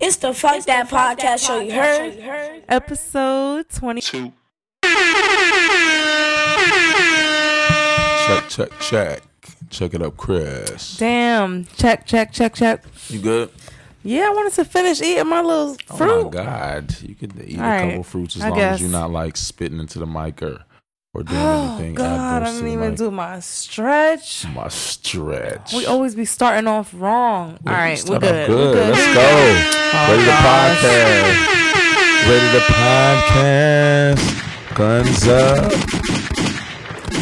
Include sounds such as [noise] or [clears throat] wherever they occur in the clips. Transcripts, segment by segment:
It's the Fuck That Podcast Show, you heard? Episode 20. Two. Check, check, check. Check it up, Chris. Damn. Check, check, check, check. You good? Yeah, I wanted to finish eating my little fruit. Oh my God. You could eat All a right, couple fruits as I long guess. as you're not like spitting into the mic or, or doing Oh, anything God. I adverse didn't even mic. do my stretch. My stretch. We always be starting off wrong. All right, we're Start off good. We're good. good. Let's go. Oh, Ready to oh, podcast. Ready to podcast. Guns up.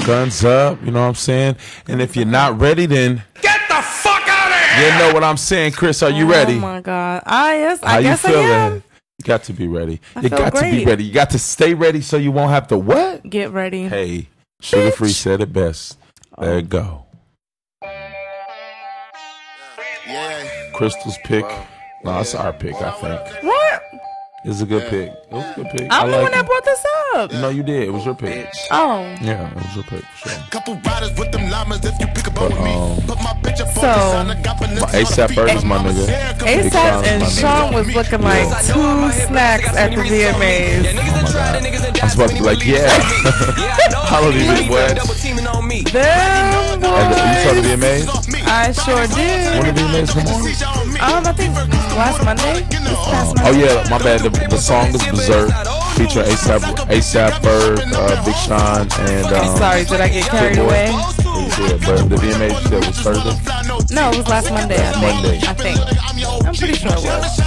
Guns up. You know what I'm saying? And if you're not ready, then Get the fuck out of here! you know what I'm saying. Chris, are you oh, ready? Oh, my God. I, yes, I How you guess I feeling? am. You got to be ready. I you feel got to be ready. You got to stay ready so you won't have to what? Get ready. Hey, Suga Free said it best. There you go. Yeah. Crystal's pick. No, it's our pick, I think. What? It's a good pick. It was a good pick. I'm I the like one that brought this up. No, you did. It was your pick. Oh. Yeah, it was your pick for sure. Couple riders with them llamas if you pick up But, with me. um, Put my bitch up on So, the sign, I got A$AP. Ferg is my nigga. said, ASAP and Sean was looking like two snacks at the VMAs. Oh my God. I was about to be like, yeah. I don't even what. Them And the, you saw the. VMAs? I sure did. When did. the VMAs come on? Um, I think last Monday. This past Oh yeah, my bad. The, song is Bezerk, featuring ASAP, ASAP Ferg, uh, Big Sean, and um, sorry, did I get carried away? Yeah, but the VMAs you was Thursday. No, it was last Monday. I think. Monday. I think. I'm pretty sure it was.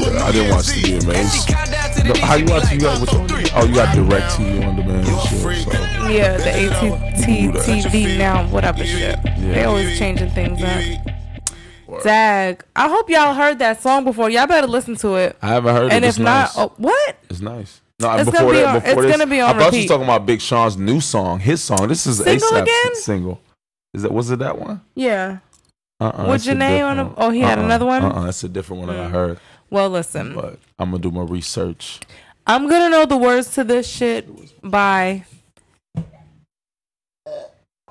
Yeah, I didn't watch the VMAs. No, how you watch? You got which? Oh, you got DirecTV on demand and shit. So Yeah, the ATT TV now, whatever shit. They always changing things up. Dag. I hope y'all heard that song before. Y'all better listen to it. I haven't heard And it. And if It's not, oh, what? It's nice. No, It's before gonna be that, on- before it's this, gonna be on I thought you was repeat. talking about Big Sean's new song, his song. This is Single ASAP's again? single. Is that was it that one? Yeah. Uh-uh, With Jhené on a- oh, he had Uh-uh, another one? Uh-uh, that's a different one that I Mm. heard. Well, listen. But I'm gonna do my research. I'm gonna know the words to this shit by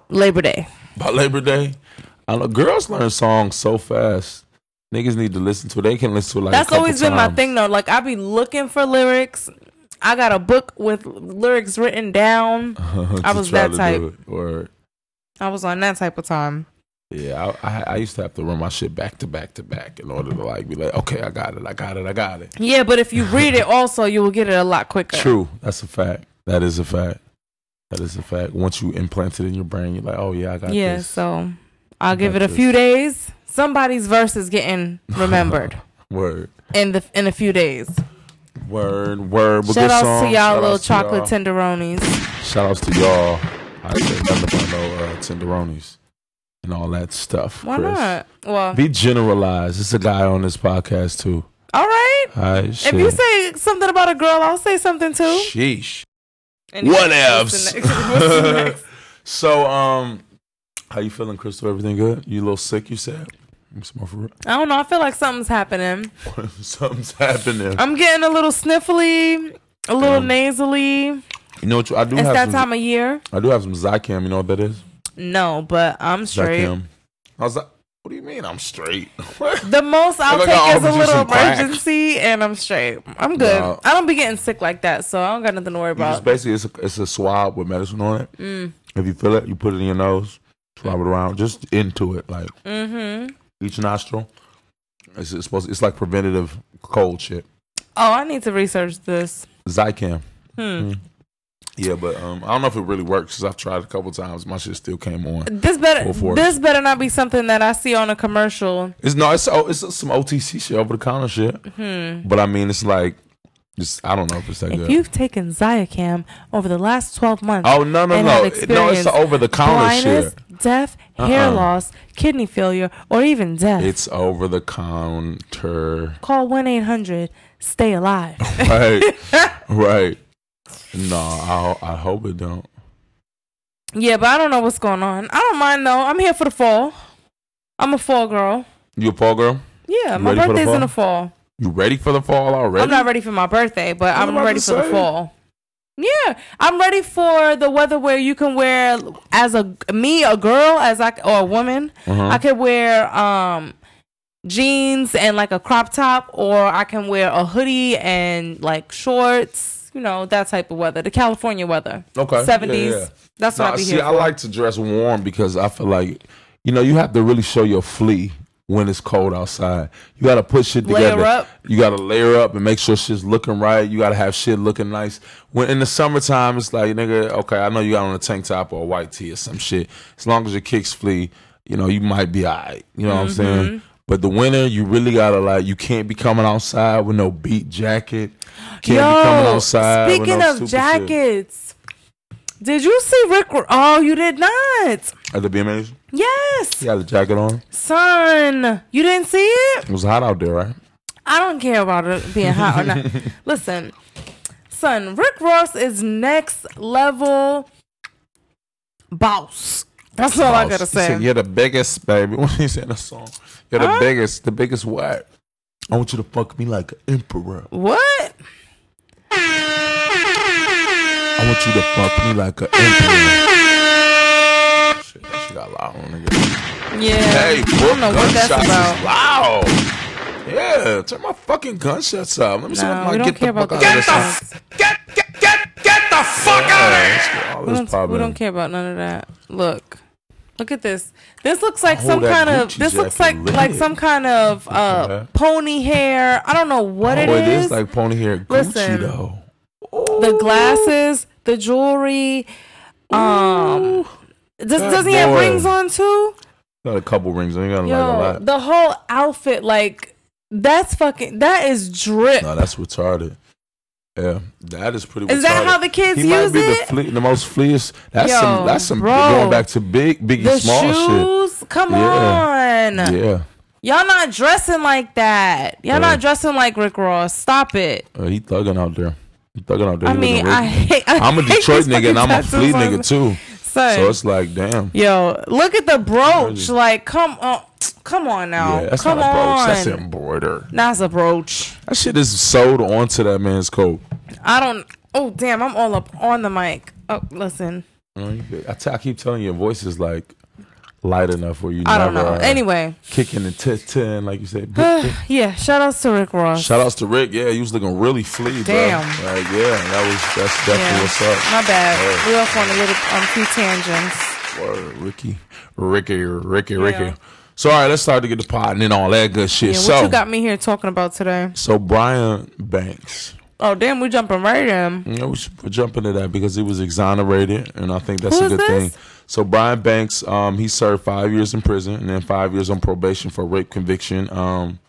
Labor Day. By Labor Day, I know girls learn songs so fast. Niggas need to listen to it. They can listen to it like That's always been my thing though. Like I be looking for lyrics. I got a book with lyrics written down. [laughs] I was that type. Or I was on that type of time. yeah, I, I I used to have to run my shit back to back to back in order to like be like, okay, I got it, I got it, I got it. Yeah, but if you [laughs] read it also, you will get it a lot quicker. True, that's a fact. That is a fact. That is a fact. Once you implant it in your brain, you're like, oh yeah, I got Yeah, this. so I'll give it a few days. Somebody's verse is getting [laughs] remembered Word, in the in a few days. word, word. But Shout outs song. to y'all Shout little to chocolate y'all. tenderonis. Shout outs to y'all. I say nothing about no uh, tenderonis and all that stuff. Why Chris. not? Well, Be generalized. It's a guy on this podcast too. all right. All right, If you say something about a girl, I'll say something too. sheesh. And What what's the else? next- what's the next? [laughs] [laughs] So, um, how you feeling, Crystal? Everything good? You a little sick? You said. I'm small for real. I don't know. I feel like something's happening. [laughs] Something's happening. I'm getting a little sniffly, a little Um, nasally. You know what? you- I do It's have that some. time of year. I do have some Zicam. You know what that is? No, but I'm straight. Zicam. I was like, what do you mean? I'm straight. [laughs] The most I'll If take is a little some crack. emergency, and I'm straight. I'm good. No. I don't be getting sick like that, so I don't got nothing to worry about. basically, it's a, it's a swab with medicine on it. Mm. If you feel it, you put it in your nose, swab it around, just into it, like Mm-hmm. each nostril. It's, it's supposed. It's like preventative cold shit. Oh, I need to research this. Zicam. Hmm. Yeah, but um, I don't know if it really works because I've tried a couple times. My shit still came on. This better. This better not be something that I see on a commercial. It's no, it's oh, it's some OTC shit over the counter shit. Hmm. But I mean, it's like, just I don't know if it's that If good. If you've taken Zicam over the last 12 months, oh no no and no no! It's over the counter blindness, shit. death, uh-uh. hair Uh-uh. loss, kidney failure, or even death, It's over the counter. call 1 800 Stay Alive. [laughs] Right, [laughs] right. No, I I hope it don't. yeah, but I don't know what's going on. I don't mind though. I'm here for the fall. I'm a fall girl. You a fall girl? Yeah, You my for the birthday's in the fall. You ready for the fall already? I'm not ready for my birthday, but was I'm ready for the fall. Yeah, I'm ready for the weather where you can wear as a me a girl as I or a woman. Uh-huh. I could wear um jeans and like a crop top, or I can wear a hoodie and like shorts. You know that type of weather, the California weather. Okay. seventies. Yeah, yeah. That's what I be see, here I like to dress warm because I feel like, you know, you have to really show your flea when it's cold outside. You got to put shit Layer together. up. You got to layer up and make sure shit's looking right. You got to have shit looking nice. When in the summertime, it's like, nigga, okay, I know you got on a tank top or a white tee or some shit. As long as your kicks flee, you know, you might be alright. You know what I'm Mm-hmm. saying? But the winter, you really gotta like. You can't be coming outside with no beat jacket. Can't be coming outside. with speaking no of stupid shit. jackets, did you see Rick? Oh, you did not. At the VMAs, Yes, he had a jacket on. son, you didn't see it. It was hot out there, right? I don't care about it being hot or not. [laughs] Listen, son, Rick Ross is next level boss. That's all I gotta He said, say. You're the biggest, baby. [laughs] When he said the song, you're the Huh? biggest, the biggest what? I want you to fuck me like an emperor. What? I want you to fuck me like an emperor. Loud nigga. Yeah. Hey, I don't know what that's gunshots about. is loud. Yeah, turn my fucking gunshots up. Let me see if No, I can get the fuck out the of this. gunshots. house. Get, get, get, get the fuck out of here! let's get all We don't, we don't care about none of that. Look. Look at this. This looks like Hold some that kind of this looks like lit. like some kind of uh Okay. pony hair. I don't know what oh, it it is. is like pony hair Gucci Listen. though. the glasses, the jewelry. Um does, That does he have boy. rings on too? Got a couple rings. I ain't got like a lot. the whole outfit, like that's fucking that is drip. No, that's retarded. Yeah, that is pretty. Is that how the kids he might use be it? The, fle- the most fleest. That's Yo, some. That's some. bro. Going back to big, biggie, the small shoes, come Yeah. on. Yeah, Y'all not dressing like that. Y'all Yeah. not dressing like Rick Ross. Stop it. uh, he thugging out there. He thugging out there. I he mean, I hate, I I'm a Detroit nigga and I'm a flea nigga too. Son. So it's like, damn. Yo, look at the brooch. Like, come on, [tsk] come on now. Yeah, that's come not a brooch. on. That's embroidered. That's a brooch. That shit is sewed onto that man's coat. I don't. Oh damn! I'm all up on the mic. Oh, listen. You know, you could- I, t- I keep telling you, your voice is like light enough where you I never don't know. Anyway, kicking the tit ten like you said. [sighs] yeah. Shout outs to Rick Ross. Shout outs to Rick. Yeah, he was looking really flea, bro. Damn. Like, yeah, that was that's definitely Yeah. what's up. My bad. We off on a little um few tangents. Word, Ricky, Ricky, Ricky, Yeah. Ricky. So all right, let's start to get the pot and then all that good shit. Yeah, what so, you got me here talking about today? so Brian Banks. Oh damn, we jumping right in. Know, we should jump into that because he was exonerated, and I think that's Who a good thing. So Brian Banks, um, he served five years in prison and then five years on probation for rape conviction. Um,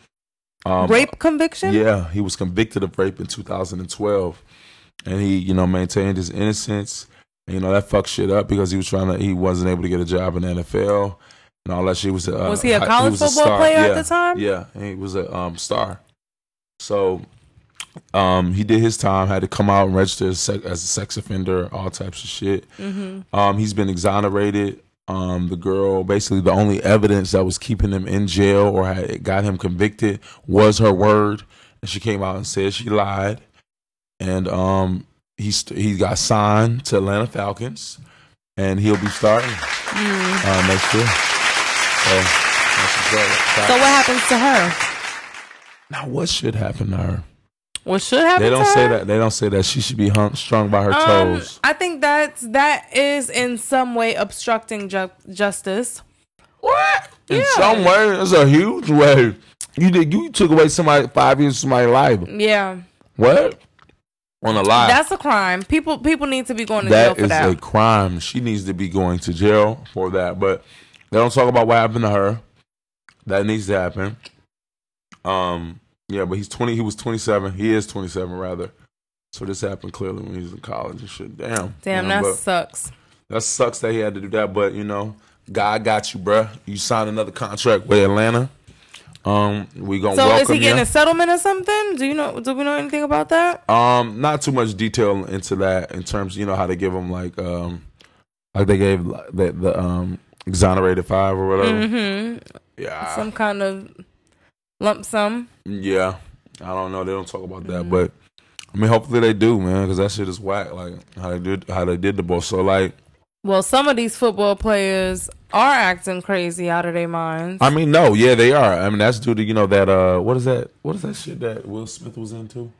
um, Rape conviction? Yeah, he was convicted of rape in 2012, and he, you know, maintained his innocence. And, you know that fucked shit up because he was trying to, he wasn't able to get a job in the NFL and all that shit. Was uh, Was he a hi- college was football star. player at the time? Yeah, he was a um, star. So, um, he did his time. Had to come out and register as, a sex offender, all types of shit. Mm-hmm. Um, he's been exonerated. Um, the girl, basically, the only evidence that was keeping him in jail or had got him convicted was her word, and she came out and said she lied. And um, he st- he got signed to Atlanta Falcons, and he'll be starting uh, next year. So, that's. So what happens to her? now, what should happen to her? What should happen? They don't say that. They don't say that she should be hung strung by her Um, toes. I think that's that is in some way obstructing ju- justice. What? In Yeah. some way, it's a huge way. You did. You took away somebody five years of somebody's life. Yeah, What? On a lie. that's a crime. People people need to be going to That jail for is that. a crime. She needs to be going to jail for that. But they don't talk about what happened to her. That needs to happen. Um. Yeah, but he's twenty. He was twenty seven. He is twenty seven, rather. So this happened clearly when he was in college and shit. Damn. Damn, You know, that sucks. That sucks that he had to do that, but you know, God got you, bruh. You signed another contract with Atlanta. Um, we gonna So is he getting you. a settlement or something? Do you know? Do we know anything about that? um, not too much detail into that in terms, you know, how they give him like, um, like they gave the the um exonerated five or whatever. Mm-hmm. Yeah, Some kind of lump sum. yeah. I don't know. They don't talk about Mm-hmm. that, but I mean, hopefully they do, man, because that shit is whack. Like how they did how they did the boy. So like, Well, some of these football players are acting crazy out of their minds. I mean, no, yeah, they are. I mean, that's due to you know that uh, what is that? What is that shit that Will Smith was into?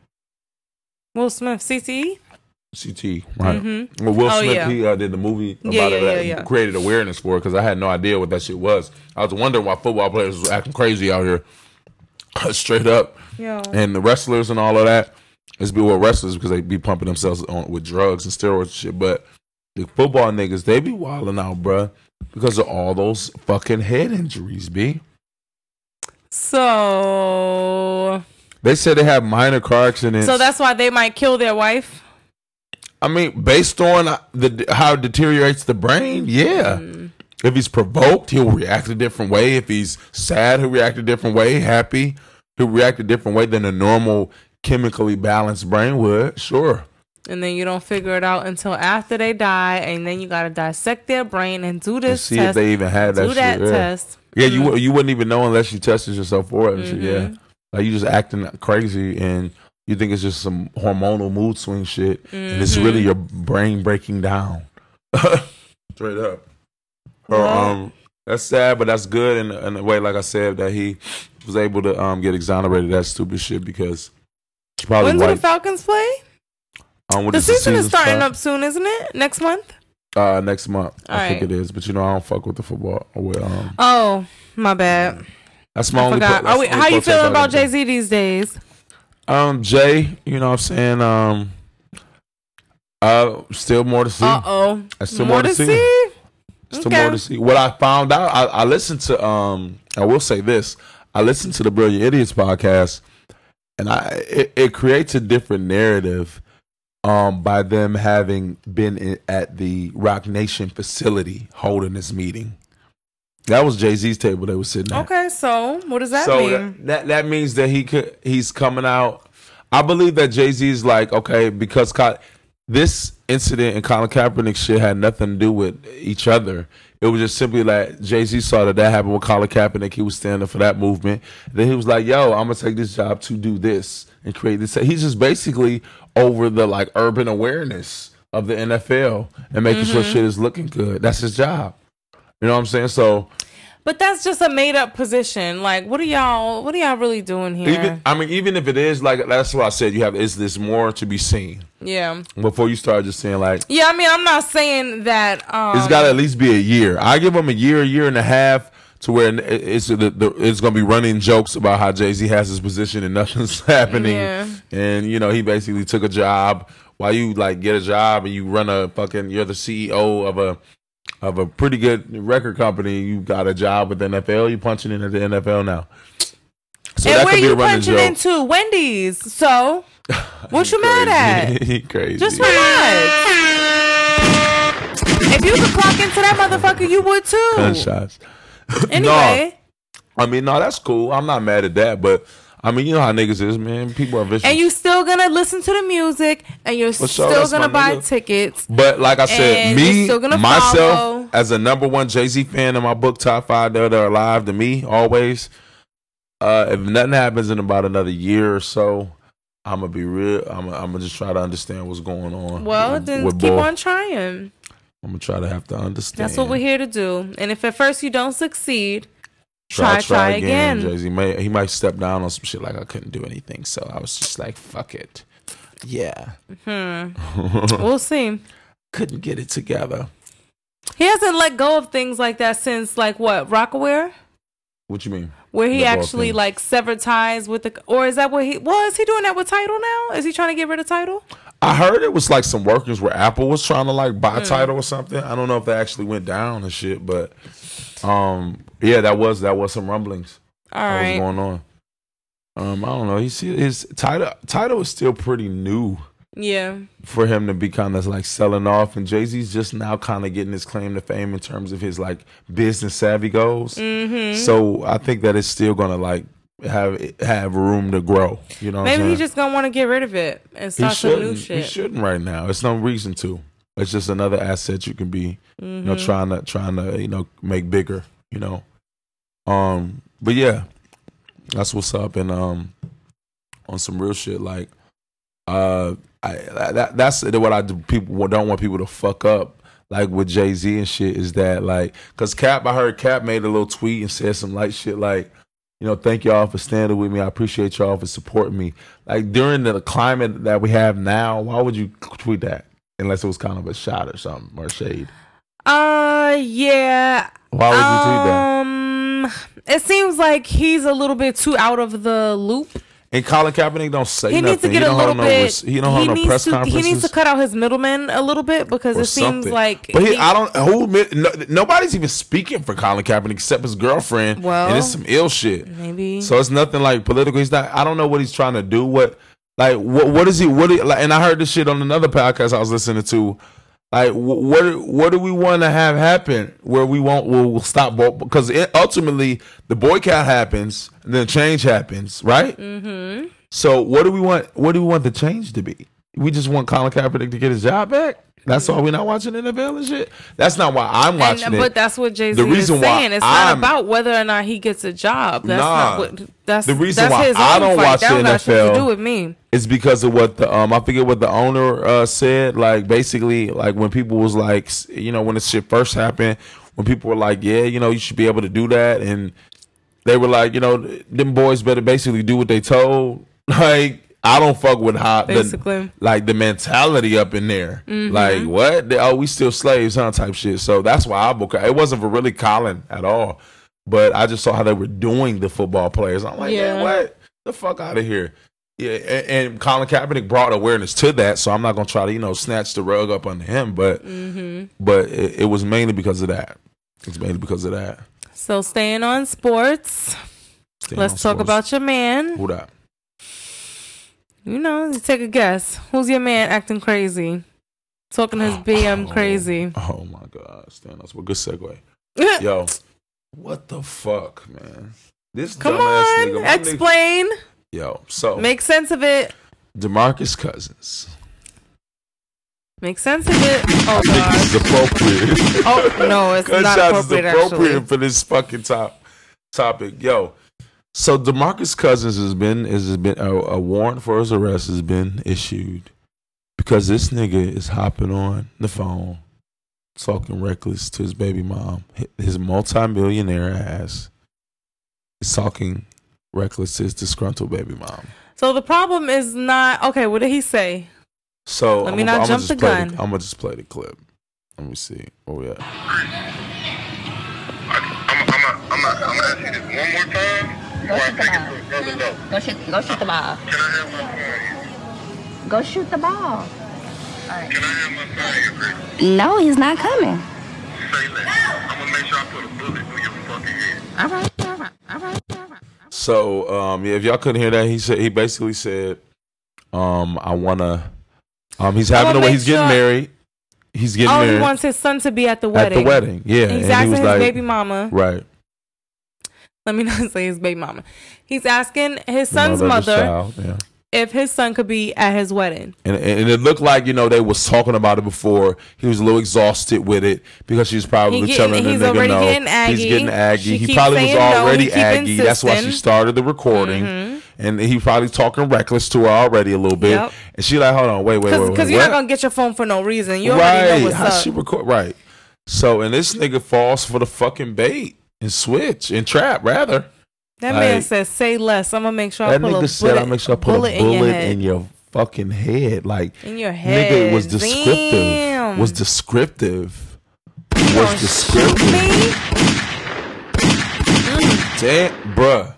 Will Smith, CTE. CT, right? Well, Will Oh, Smith, yeah. he uh, did the movie about Yeah, it, yeah, that yeah, yeah. created awareness for it because I had no idea what that shit was. I was wondering why football players was acting crazy out here, [laughs] straight up, Yeah. and the wrestlers and all of that. It's be with wrestlers because they be pumping themselves on with drugs and steroids and shit. But the football niggas, they be wilding out, bruh, because of all those fucking head injuries, b. So, They said they have minor car accidents. so that's why they might kill their wife. I mean, based on uh, the how it deteriorates the brain, yeah. If he's provoked, he'll react a different way. If he's sad, he'll react a different way. Happy, he'll react a different way than a normal chemically balanced brain would. Sure. And then you don't figure it out until after they die, and then you gotta dissect their brain and do And this see test. if they even had that do that test. Yeah, you you wouldn't even know unless you tested yourself for it. And shit, yeah, mm-hmm. like you just acting crazy and you think it's just some hormonal mood swing shit, and it's really mm-hmm. your brain breaking down. [laughs] Straight up. Um, that's sad, but that's good in, in a way. Like I said, that he was able to um get exonerated that stupid shit because he probably When do the. Falcons play? um, The does season is starting start? up soon, isn't it? Next month. uh, next month. I All think it is, but you know I don't fuck with the football. With, um, Oh, my bad. that's my I only. pro- that's Are we, only how you feeling about. Jay Z these days? Um, Jay, you know what I'm saying? Um, uh, still more to see. Uh oh. Still More more to to see. see. Still Okay. more to see. What I found out, I, I listened to. Um, I will say this: I listened to the Brilliant Idiots podcast, and I it, it creates a different narrative. Um, by them having been in, at the Roc Nation facility holding this meeting, that was Jay Z's table they were sitting at. Okay, so what does that so mean? that, that that means that he could he's coming out. I believe that Jay Z is like okay because this incident and Colin Kaepernick shit had nothing to do with each other. It was just simply like Jay Z saw that that happened with Colin Kaepernick. He was standing for that movement. Then he was like, "Yo, I'm gonna take this job to do this and create this." He's just basically over the like urban awareness of the NFL and making sure mm-hmm. shit is looking good. That's his job. You know what I'm saying? So But that's just a made up position. Like, what are y'all? What are y'all really doing here? Even I mean, even if it is like that's what I said. You have is this more to be seen yeah, before you start just saying like yeah. I mean, I'm not saying that. Um, it's got to at least be a year. I give them a year, a year and a half to where it's the, the, it's going to be running jokes about how Jay Z has his position and [laughs] nothing's happening. Yeah. And you know he basically took a job. While you like get a job and you run a fucking you're the CEO of a of a pretty good record company. You got a job with the NFL. You're punching in at the NFL now. So and that where could be you a running punching joke. into Wendy's? So what you mad [laughs] at? Crazy. [laughs] Crazy. Just relax. If you could clock into that motherfucker, you would too. gunshots. [laughs] Anyway, I mean, no, that's cool. I'm not mad at that, but I mean, you know how niggas is, man. People are vicious. and you still gonna listen to the music, and you're sure, still gonna buy nigga. tickets. but like I said, me myself follow. as a number one Jay Z fan in my book top five that are alive to me always. Uh, if nothing happens in about another year or so, I'm gonna be real. I'm gonna, I'm gonna just try to understand what's going on. Well, with- then with keep on trying. I'm gonna try to have to understand. That's what we're here to do. And if at first you don't succeed, try, try, again. Jay Z may he might step down on some shit like I couldn't do anything, so I was just like, fuck it. Yeah, [laughs] We'll see. couldn't get it together. He hasn't let go of things like that since like what Rocawear, What you mean? where he Let go of actually things. like severed ties with the. Or is that what he was? He doing that with Tidal now? Is he trying to get rid of Tidal? I heard it was like some workers where Apple was trying to like buy Hmm. Tidal or something. I don't know if that actually went down and shit, but um, yeah, that was that was some rumblings. All that right. was going on. Um, I don't know. He's his Tidal Tidal is still pretty new Yeah. for him to be kind of like selling off, and Jay Z's just now kind of getting his claim to fame in terms of his like business savvy goals. Mm-hmm. So I think that it's still gonna like have have room to grow. You know, what I'm Maybe he just gonna want to get rid of it and start some new shouldn't. He shit. shouldn't right now. It's no reason to. It's just another asset you can be, you Mm-hmm. know, trying to trying to you know make bigger. You know, um, but yeah, that's what's up. And um, on some real shit, like, uh, I that that's what I do. People don't want people to fuck up. like with Jay Z and shit is that like because Cap I heard Cap made a little tweet and said some light shit like you know thank y'all for standing with me I appreciate y'all for supporting me like during the climate that we have now why would you tweet that unless it was kind of a shot or something or shade Uh, yeah. why would you tweet that Um, it seems like he's a little bit too out of the loop. and Colin Kaepernick don't say He nothing needs to get he a little no bit. he don't hold no needs press to, conferences He needs to cut out his middleman a little bit because it seems like. but he, I don't who no, nobody's even speaking for Colin Kaepernick except his girlfriend Well, and it's some ill shit maybe. So it's nothing like political. He's not. I don't know what he's trying to do. What like what what is he? What do- like? And I heard this shit on another podcast I was listening to. Like what what do we want to have happen where we won't we'll, we'll stop because it, ultimately the boycott happens and then change happens right. Mm-hmm. So what do we want? What do we want the change to be? We just want Colin Kaepernick to get his job back. That's why we're not watching NFL and shit. That's not why I'm watching And, it. but that's what Jay Z is saying. It's I'm- not about whether or not he gets a job. That's Nah. not what. That's The reason that's why his I don't fight. watch that the don't got shit NFL to do with me. It's because of what the um I forget what the owner uh said. Like basically, like when people was like, you know, when this shit first happened, when people were like, yeah, you know, you should be able to do that, and they were like, you know, them boys better basically do what they told. [laughs] Like I don't fuck with how Basically. the like the mentality up in there. Mm-hmm. Like what? They, oh, we still slaves, huh? Type shit. So that's why I book. It wasn't for really Colin at all, but I just saw how they were doing the football players. I'm like, Yeah. man, what the fuck out of here? Yeah, and, and Colin Kaepernick brought awareness to that, so I'm not gonna try to you know snatch the rug up under him, but mm-hmm. but it, it was mainly because of that. It's mainly because of that. So staying on sports, Staying let's on talk sports. about your man. who that. You know, take a guess. Who's your man acting crazy? Talking his [sighs] BM oh, crazy. Oh my god, up. Well, good segue. [laughs] Yo, what the fuck, man? This Come dumbass on, nigga, my nigga- explain. Yo, so Make sense of it. Demarcus Cousins. Make sense of it. Oh I think this is appropriate. Oh no, it's [laughs] not is appropriate. appropriate Actually, for this fucking top topic. Yo, so Demarcus Cousins has been has been a, a warrant for his arrest has been issued because this nigga is hopping on the phone talking reckless to his baby mom, his multimillionaire ass is talking reckless to his disgruntled baby mom. so the problem is not okay. What did he say? So Let I'm me gonna- not I'm gonna jump just the play gun. I'm gonna just play the clip. Let me see. Oh yeah. I'm gonna I'm I'm I'm ask you this one more time before I take it to a further note. Go shoot, go shoot the ball. Can I have my son? Go shoot the ball. Can I have my son? No, he's not coming. Say less. I'm gonna make sure I put a bullet through your fucking head. All right, all right, all right, all right. So um, yeah, if y'all couldn't hear that, he said he basically said, um, I wanna. Um, he's having a way. make He's getting married. He's getting Oh, married he wants his son to be at the wedding. at wedding. the wedding. Yeah, He's and asking he was his like, baby mama. right. Let me not [laughs] say his baby mama. He's asking his son's mother mother child, yeah. if his son could be at his wedding. And, and it looked like you know they was talking about it before. He was a little exhausted with it because she was probably He telling the he's nigga already no. getting aggy. He's getting aggy. She he keeps probably was saying no. already keep aggy. That's why she insisting. started the recording. Mhm. And he probably talking reckless to her already a little bit. Yep. And she like, hold on, wait, wait, wait, Because you're what? not gonna get your phone for no reason. You already right. know what's How up. she record right. So and this nigga falls for the fucking bait and switch and trap rather. that man like- says, "Say less." I'm gonna make sure I pull a nigga bullet, said I make sure I put bullet a bullet in your in your fucking head. Like In your head, nigga it was descriptive. Damn. Was descriptive. Was descriptive. me? Damn, bruh.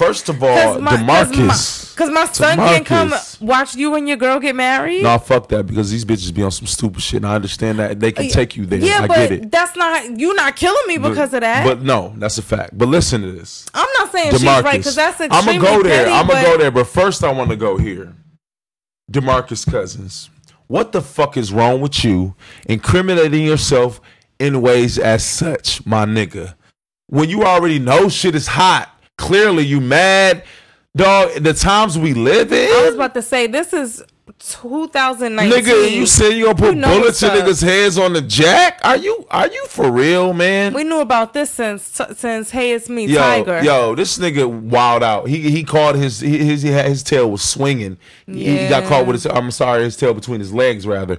First of all, Demarcus. Because my, son can't come watch you and your girl get married. Nah, fuck that because these bitches be on some stupid shit. And I understand that they can take you there. Yeah, I but get it. that's not you. Not killing me But- because of that. But no, that's a fact. But listen to this. I'm not saying she's right because that's thing. I'm extremely gonna go there. petty, I'm gonna go there. But first, I want to go here. Demarcus Cousins, what the fuck is wrong with you incriminating yourself in ways as such, my nigga? When you already know shit is hot, clearly you mad, dog. The times we live in, I was about to say this is 2019. nigga. You said you gonna put You know bullets in niggas' heads on the jack? Are you are you for real, man? we knew about this since since Hey It's Me Yo, Tiger. yo, this nigga wild out. He he caught his he- his his tail was swinging. He- He got caught with his I'm sorry his tail between his legs rather.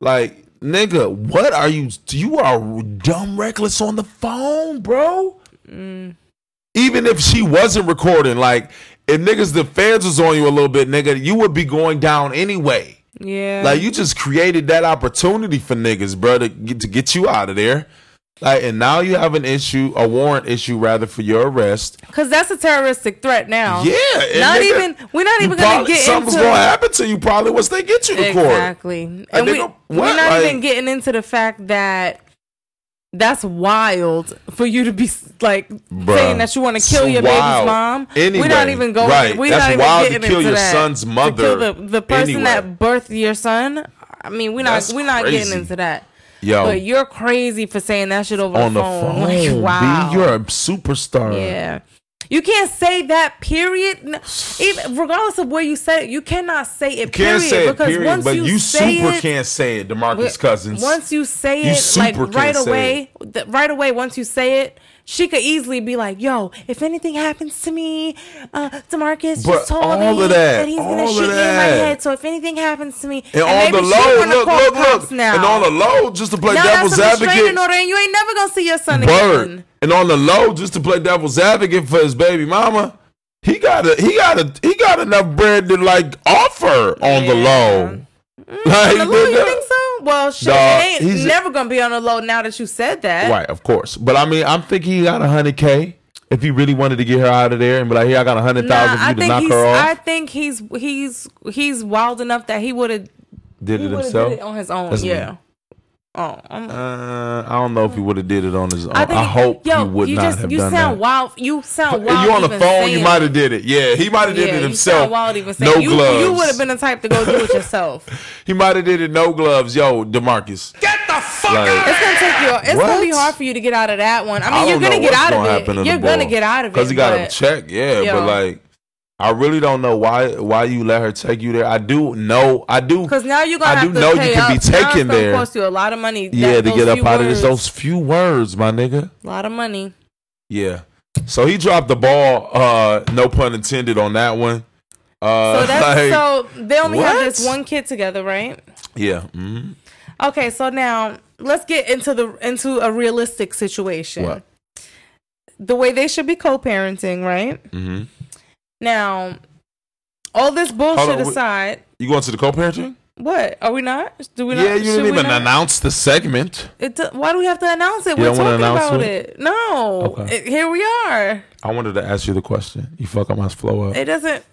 Like nigga, what are you? You are dumb reckless on the phone, bro. Mm. Even if she wasn't recording, like if niggas the fans was on you a little bit, nigga, you would be going down anyway. Yeah. Like you just created that opportunity for niggas, bro, to get to get you out of there. Like, and now you have an issue, a warrant issue rather for your arrest. Because that's a terroristic threat now. Yeah, and Not nigga, even. We're not even gonna probably- get something's into. gonna happen to you probably once they get you to court. Exactly. And they we, we're not Like- even getting into the fact that that's wild for you to be like Bruh, saying that you want to kill your baby's mom. Anyway, we're not even going. right. We're That's not even wild to getting kill into your that. son's To mother kill the, the person anyway. that birthed your son. I mean, we're not. That's we're not crazy. getting into that. Yo, But you're crazy for saying that shit over on the the phone. phone, Like, B, wow. you're a superstar. Yeah. You can't say that period. [sighs] Even regardless of where you say it, you cannot say it You can't period say it, because period, once but you, you say super it, can't say it, Demarcus Cousins. Once you say You it, like right away, th- right away, once you say it, she could easily be like, "Yo, if anything happens to me, uh, Demarcus But just told all me of that, he's gonna all shoot me in my head. So if anything happens to me, and on maybe the low, look, look, look, now. and on the low, just to play now devil's advocate, order, and you ain't never gonna see your son Bird, again. and on the low, just to play devil's advocate for his baby mama. He got a, he got a, he got enough bread to like offer on the Yeah. low. Like, On the low, you think so? Well, shit, it ain't he's- never gonna be on the low now that you said that. Right, of course. But I mean, I'm thinking he got a hundred k if he really wanted to get her out of there and be like, "Here, I got a hundred Nah, for you to knock her off." I think he's he's he's wild enough that he would have did it himself. did it on his own. That's yeah. Oh, I'm, Uh, I don't know if he would have did it on his own. I, I hope yo, he would you not just, have you done sound that. wild. You sound wild. you on the phone, you might have did it. Yeah, he might have did yeah, it You himself. sound wild even saying no you, gloves. You would have been the type to go do it yourself. [laughs] He might have did it no gloves. Yo, Demarcus. Get the fuck Like- out! It's gonna take you. It's gonna be hard for you to get out of that one. I mean, I you're gonna get out gonna of happen to it. You're gonna get out of it Cause he got a check, yeah, Yo. but like, I really don't know why why you let her take you there. I do know, I do, Because now you're gonna I have do know you can be taken there. Cost you a lot of money. yeah, to get up out of this, those few words, my nigga. A lot of money. Yeah. So he dropped the ball, uh, no pun intended on that one. Uh, So [laughs] that's like, so they only have this one kid together, right? yeah. mhm. Okay, so now let's get into the into a realistic situation. What? The way they should be co-parenting, right? Mhm. Now, all this bullshit on, aside, You going to the co-parenting? what are we not? Do we not? Yeah, you didn't even not? announce the segment. It, why do we have to announce it? You We're talking about it? it. No, Okay. It- here we are. I wanted to ask you the question. You fuck up my flow up. It doesn't.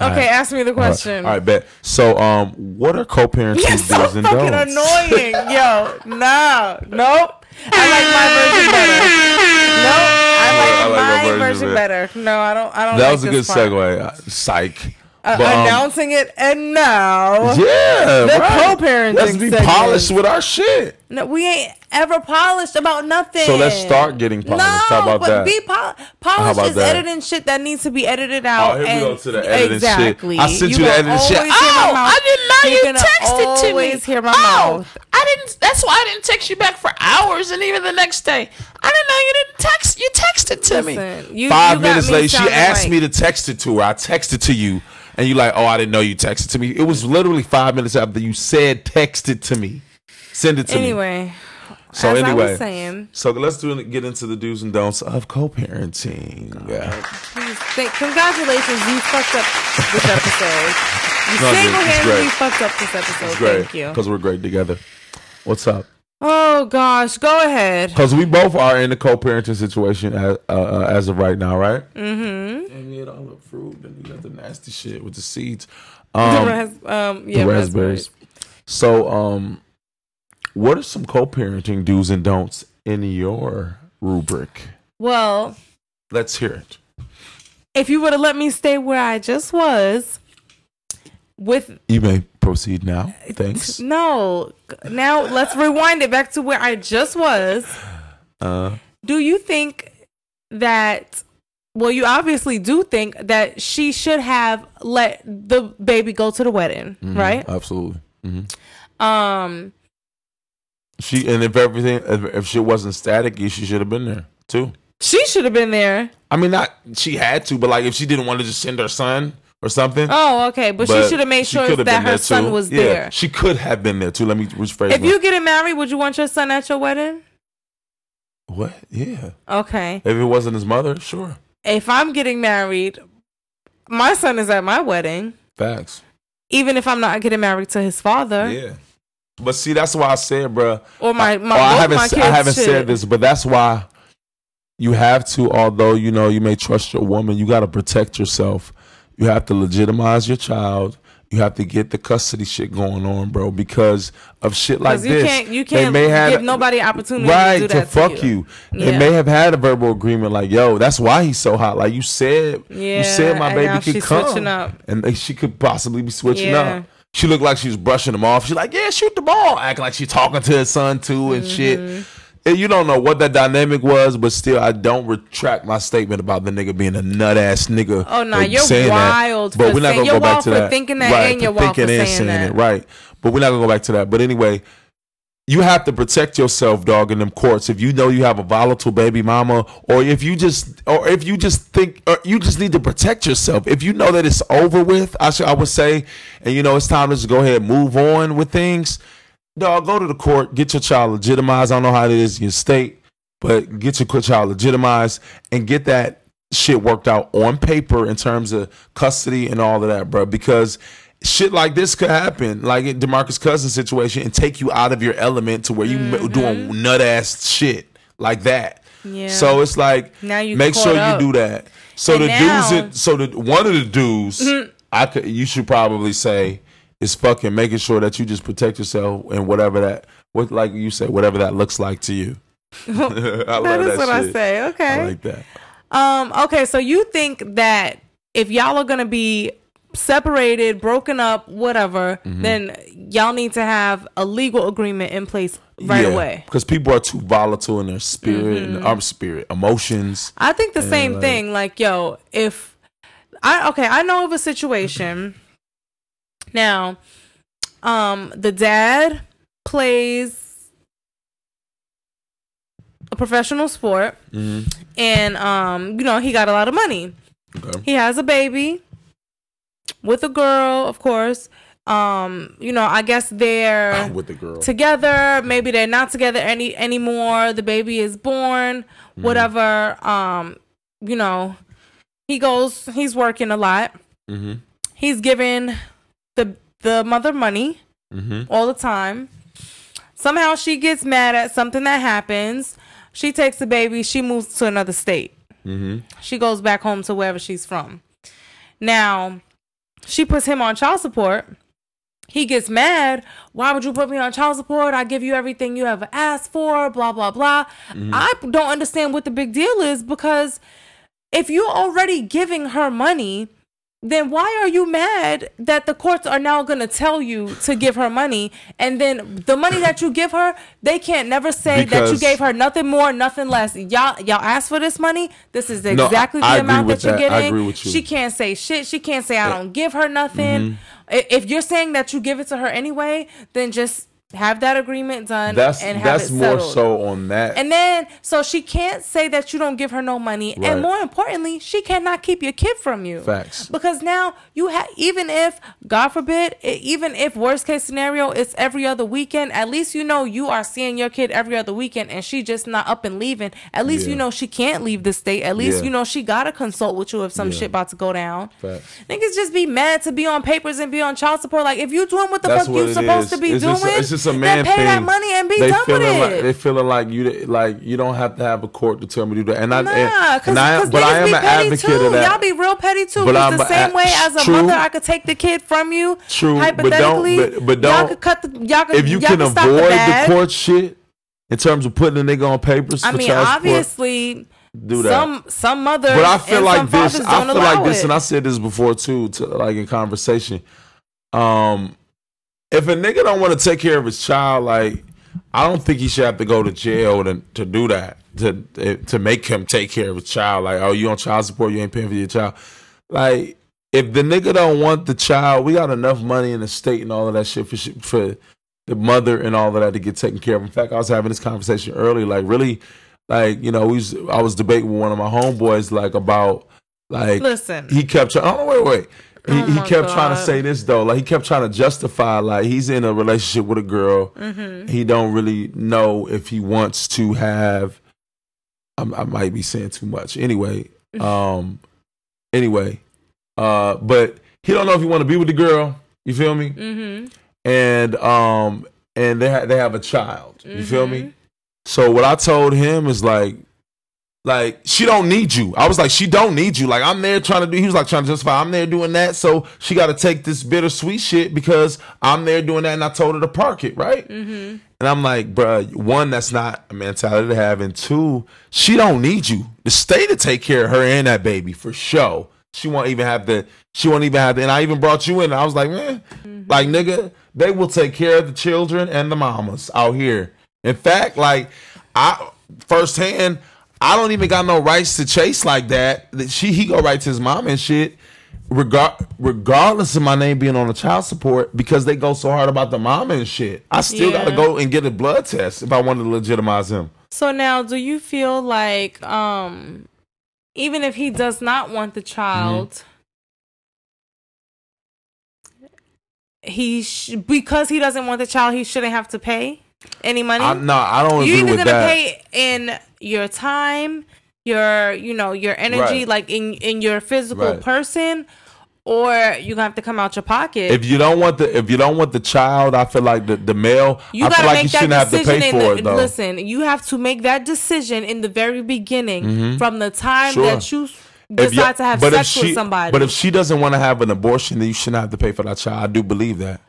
Okay, right. ask me the question. All right, bet. So, um, what are co-parenting You're so fucking don'ts? annoying, yo. [laughs] No, nope. I like my version better. Nope, I like, I like my version version better. better. No, I don't. I don't. That like was a good part. segue. Uh, Psych. Uh, But, um, announcing it and now. Yeah, The right. co-parenting Let's be segment. polished with our shit. No, we ain't ever polished about nothing. So let's start getting polished. No, How about but that? be pol- How polished about is that? editing shit that needs to be edited out. Oh, here we go to the editing shit. exactly. I sent you the editing shit. always hear my Oh. I didn't know you texted to me. always hear my oh, mouth. I didn't. That's why I didn't text you back for hours, and even the next day, I didn't know you didn't text. You texted to me. You, Five you minutes later, she asked like- me to text it to her. I texted to you, and you like, oh, I didn't know you texted to me. It was literally five minutes after you said text it to me. Send it to me. Anyway, So as I anyway, saying, so let's do get into the do's and don'ts of co-parenting. Yeah. please, thank, congratulations, you fucked up this episode. [laughs] You No, dude, it's single-handedly fucked up this episode. Thank you. because we're great together. What's up? Oh gosh, go ahead. Because we both are in a co-parenting situation as, uh, as of right now, right? Mm-hmm. And we had all the fruit, and we got the nasty shit with the seeds. The Um, ras- um, yeah, the raspberries. So, um, what are some co-parenting do's and don'ts in your rubric? Well, Let's hear it. if you would have let me stay where I just was, with You may proceed now. Thanks. no, now let's rewind it back to where I just was. Uh, Do you think that? Well, you obviously do think that she should have let the baby go to the wedding, mhm, right? Absolutely. hmm Um, She and if everything, if, she wasn't static, she should have been there too. she should have been there. I mean, not she had to, but like if she didn't want to just send her son or something. Oh, okay, but, she should have made sure that her son too. was Yeah, there. She could have been there too. Let me rephrase. If my- you getting married, would you want your son at your wedding? what? Yeah. Okay. If it wasn't his mother, sure. If I'm getting married, my son is at my wedding, Facts. even if I'm not getting married to his father Yeah. But see, that's why I said, bruh. or my my. Or I haven't. my s- kids I haven't should. said this, but that's why you have to. Although you know you may trust your woman, you got to protect yourself. You have to legitimize your child. You have to get the custody shit going on, bro, because of shit like you this. can't you can't They may have- give nobody opportunity right to do that fuck you. They Yeah. may have had a verbal agreement like, "Yo, that's why he's so hot." Like you said, Yeah, you said my baby could come, and they- she could possibly be switching Yeah. up. She looked like she was brushing him off. She's like, "Yeah, shoot the ball," acting like she's talking to her son too and Mm-hmm. shit. And you don't know what that dynamic was, but still, I don't retract my statement about the nigga being a nut ass nigga. Oh, nah, you're saying that. wild But we're not gonna go back wild to that. thinking that right, and you're wild for thinking and saying that. it. Right, but we're not gonna go back to that. But anyway, you have to protect yourself, dog, in them courts. If you know you have a volatile baby mama, or if you just, or if you just think, or you just need to protect yourself. If you know that it's over with, I should, I would say, and you know it's time to just go ahead and move on with things. Dog, go to the court, get your child legitimized. I don't know how it is in your state, but get your child legitimized and get that shit worked out on paper in terms of custody and all of that, bro. Because shit like this could happen, like in Demarcus Cousins situation, and take you out of your element to where you m doing nut ass shit like that. Mm-hmm. Yeah. So it's like Now you make sure up. you do that. So And the now- Mm-hmm. dudes, that, so the one of the dudes, I could, you should probably say is fucking making sure that you just protect yourself and whatever that, what like you said, whatever that looks like to you. [laughs] That [laughs] is what I say. Okay. I like that. Um, okay, so you think that if y'all are gonna be separated, broken up, whatever, Mm-hmm. then y'all need to have a legal agreement in place right away. Mm-hmm. Because people are too volatile in their spirit and our spirit, emotions. I think the same like- thing. Like, yo, if I okay, I know of a situation. Now, um, the dad plays a professional sport, and um, you know, he got a lot of money. Okay. He has a baby with a girl, of course. Um, you know, I guess they're With the girl. together maybe they're not together any anymore the baby is born whatever um you know he goes he's working a lot mm-hmm. he's giving the the mother money Mm-hmm. all the time somehow she gets mad at something that happens she takes the baby she moves to another state Mm-hmm. she goes back home to wherever she's from now she puts him on child support he gets mad. Why would you put me on child support? I give you everything you ever asked for, blah, blah, blah. I don't understand what the big deal is because if you're already giving her money, then why are you mad that the courts are now going to tell you to give her money? And then the money that you give her, they can't never say that you gave her nothing more, nothing less. Y'all, y'all asked for this money. This is No, exactly I the agree amount that you're that. I getting. agree with you. She can't say shit. She can't say I don't give her nothing. Mm-hmm. If you're saying that you give it to her anyway, then just have that agreement done That's and have that's it more so on that. And then, so she can't say that you don't give her no money, Right. and more importantly, she cannot keep your kid from you. Facts. Because now you have, even if God forbid, even if worst case scenario, it's every other weekend. At least you know you are seeing your kid every other weekend, and she just not up and leaving. At least you know she can't leave the state. At least Yeah. you know she gotta consult with you if some Yeah. shit about to go down. Facts. Niggas just be mad to be on papers and be on child support. Like if you doing what the That's fuck what you supposed is. to be it's doing, Just, it's a man pay thing. that money and be they done with feeling it. Like, they feeling like you like you don't have to have a court to tell me to do that. And I Nah, and, cause, and I cause but I am an advocate too. of that. Y'all be real petty too. But it's the a- same way as a true. mother, I could take the kid from you. True, hypothetically, but don't- but- but y'all don't- could cut the. Y'all could. if you y'all can avoid the, the, court shit in terms of putting a nigga on papers I for mean, obviously, do that. some some mothers. but I feel like this. I feel like this, and I said this before too, to like in conversation. Um, if a nigga don't want to take care of his child, like I don't think he should have to go to jail to to do that to to make him take care of his child. Like, oh, you on child support? You ain't paying for your child. Like, if the nigga don't want the child, we got enough money in the state and all of that shit for for the mother and all of that to get taken care of. In fact, I was having this conversation early. Like, really, like you know, we was, I was debating with one of my homeboys like about like Listen. he kept trying. Oh wait, wait. He, Oh he kept trying to say this though. Like he kept trying to justify like he's in a relationship with a girl. Mm-hmm. He don't really know if he wants to have. I'm, I might be saying too much. Anyway, [laughs] um, anyway, uh, but he don't know if he want to be with the girl. You feel me? Mm-hmm. And um, and they ha- they have a child. You feel Mm-hmm. me? So what I told him is like, like she don't need you. I was like, she don't need you. Like I'm there trying to do. He was like trying to justify. I'm there doing that, so she got to take this bittersweet shit because I'm there doing that, and I told her to park it right. Mm-hmm. And I'm like, bruh, one, that's not a mentality to have, and two, she don't need you. The state to take care of her and that baby for sure. She won't even have the. She won't even have the. And I even brought you in. And I was like, man, like nigga, they will take care of the children and the mamas out here. In fact, like I firsthand, I don't even got no rights to chase like that. That She he go right to his mom and shit. Regard regardless of my name being on the child support, because they go so hard about the mom and shit. I still Yeah. gotta go and get a blood test if I wanted to legitimize him. So now, do you feel like, um, even if he does not want the child, he sh- because he doesn't want the child, he shouldn't have to pay any money? I, no, I don't You're either gonna that. pay in your time, your you know your energy, Right. like in in your physical Right. person, or you gonna have to come out your pocket. if you don't want the if you don't want the child, I feel like the the male. you I gotta feel like make you that shouldn't have to decision pay for the, it listen. You have to make that decision in the very beginning, mm-hmm. from the time Sure. that you decide to have sex she- with somebody. But if she doesn't want to have an abortion, then you shouldn't have to pay for that child. I do believe that.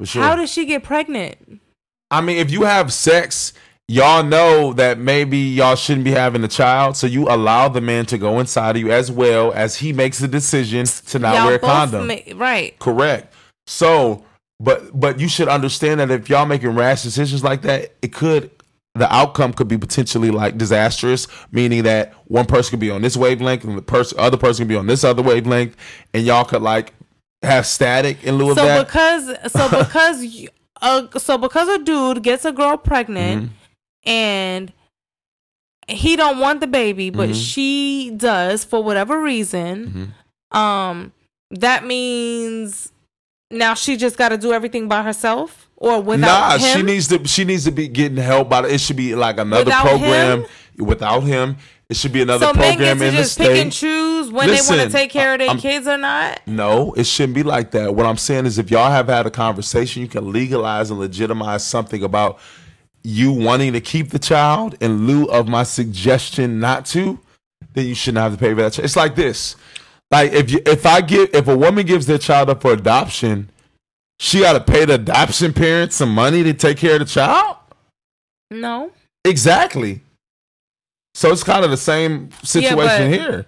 For sure. how does she get pregnant? I mean, if you have sex, y'all know that maybe y'all shouldn't be having a child, so you allow the man to go inside of you as well as he makes the decision to not Y'all wear a condom. ma- right? Correct. So, but but you should understand that if y'all making rash decisions like that, it could the outcome could be potentially like disastrous, meaning that one person could be on this wavelength and the person other person could be on this other wavelength, and y'all could like have static in lieu of that. So because so [laughs] because you- uh, so because a dude gets a girl pregnant Mm-hmm. and he don't want the baby, but Mm-hmm. she does for whatever reason, um, that means now she just got to do everything by herself or without nah, him. she needs to she needs to be getting help by it should be like another Without program him? without him. It should be another so program in the just pick and choose when they want to take care of their I'm- kids or not. No, it shouldn't be like that. What I'm saying is, if y'all have had a conversation, you can legalize and legitimize something about you wanting to keep the child in lieu of my suggestion not to. Then you shouldn't have to pay for that. It's like this: like if you if I give if a woman gives their child up for adoption, she got to pay the adoption parents some money to take care of the child. No, Exactly. So it's kind of the same situation but- here.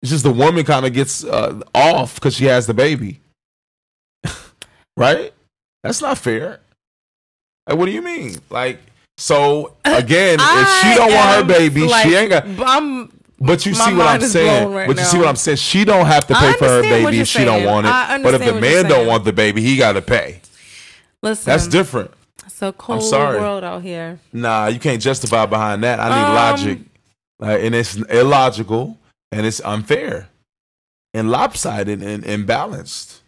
It's just the woman kind of gets uh, off because she has the baby, [laughs] right? That's not fair. Like, what do you mean? Like, so [laughs] again, if she don't want her baby, like, she ain't got. I'm But you see what I'm saying. right but you see what I'm saying. She don't have to pay for her baby if she don't want it. But if the understand what you're man don't want the baby, he got to pay. listen. That's different. It's a cold sorry. world out here. Nah, you can't justify behind that. I need Um, logic, like, and it's illogical and it's unfair and lopsided and imbalanced.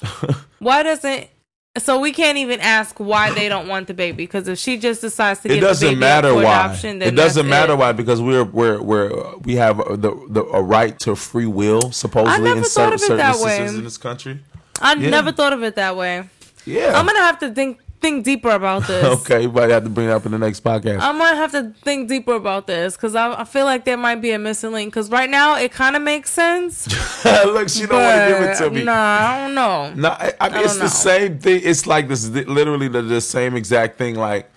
[laughs] Why doesn't so we can't even ask why they don't want the baby because if she just decides to It get the doesn't baby matter why. adoption, It doesn't matter it. why because we're we're we're we have the the a right to free will supposedly in certain, certain that way. in this country. I Yeah. never thought of it that way. Yeah. I'm gonna have to think think deeper about [laughs] this. okay, you might have to bring it up in the next podcast. I'm gonna have to think deeper about this because I, I feel like there might be a missing link. Because right now it kind of makes sense. [laughs] Look, she don't want to give it to me. Nah, I don't know. No, I, I mean, I it's don't the same thing. It's like this, literally the, the same exact thing. Like,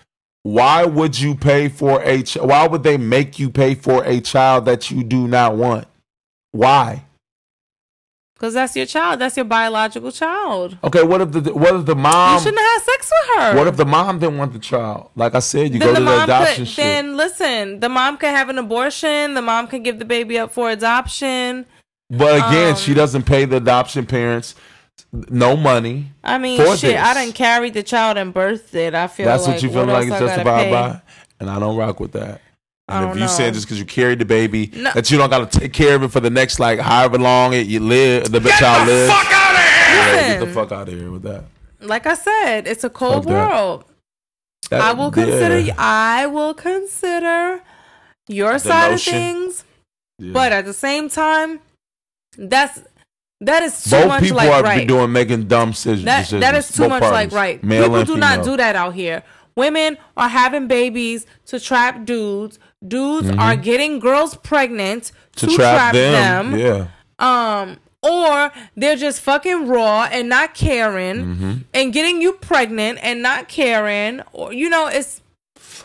why would you pay for a? Ch- why would they make you pay for a child that you do not want? Why? Because that's your child. That's your biological child. Okay, what if the what if the mom? you shouldn't have sex with her. What if the mom didn't want the child? Like I said, you then go the to the adoption could, then listen, the mom can have an abortion. The mom can give the baby up for adoption. but again, um, she doesn't pay the adoption parents no money. I mean, shit, I didn't carry the child and birthed it. I feel That's like what you feel what like it's justified by, and I don't rock with that. And if you know. saying just because you carried the baby No. that you don't got to take care of it for the next like however long it you live the Get child the lives. fuck out of here! Yeah, get the fuck out of here with that. like I said, it's a cold Fuck world. That- I will consider. yeah. I will consider your side notion. of things, Yeah. but at the same time, that's that is too both much people like are right. doing making dumb decisions. That that is too Both much parties, like right. People do not do that out here. Women are having babies to trap dudes. Dudes are getting girls pregnant to, Mm-hmm. to trap, them. them. Yeah. Um, or they're just fucking raw and not caring Mm-hmm. and getting you pregnant and not caring. Or you know, it's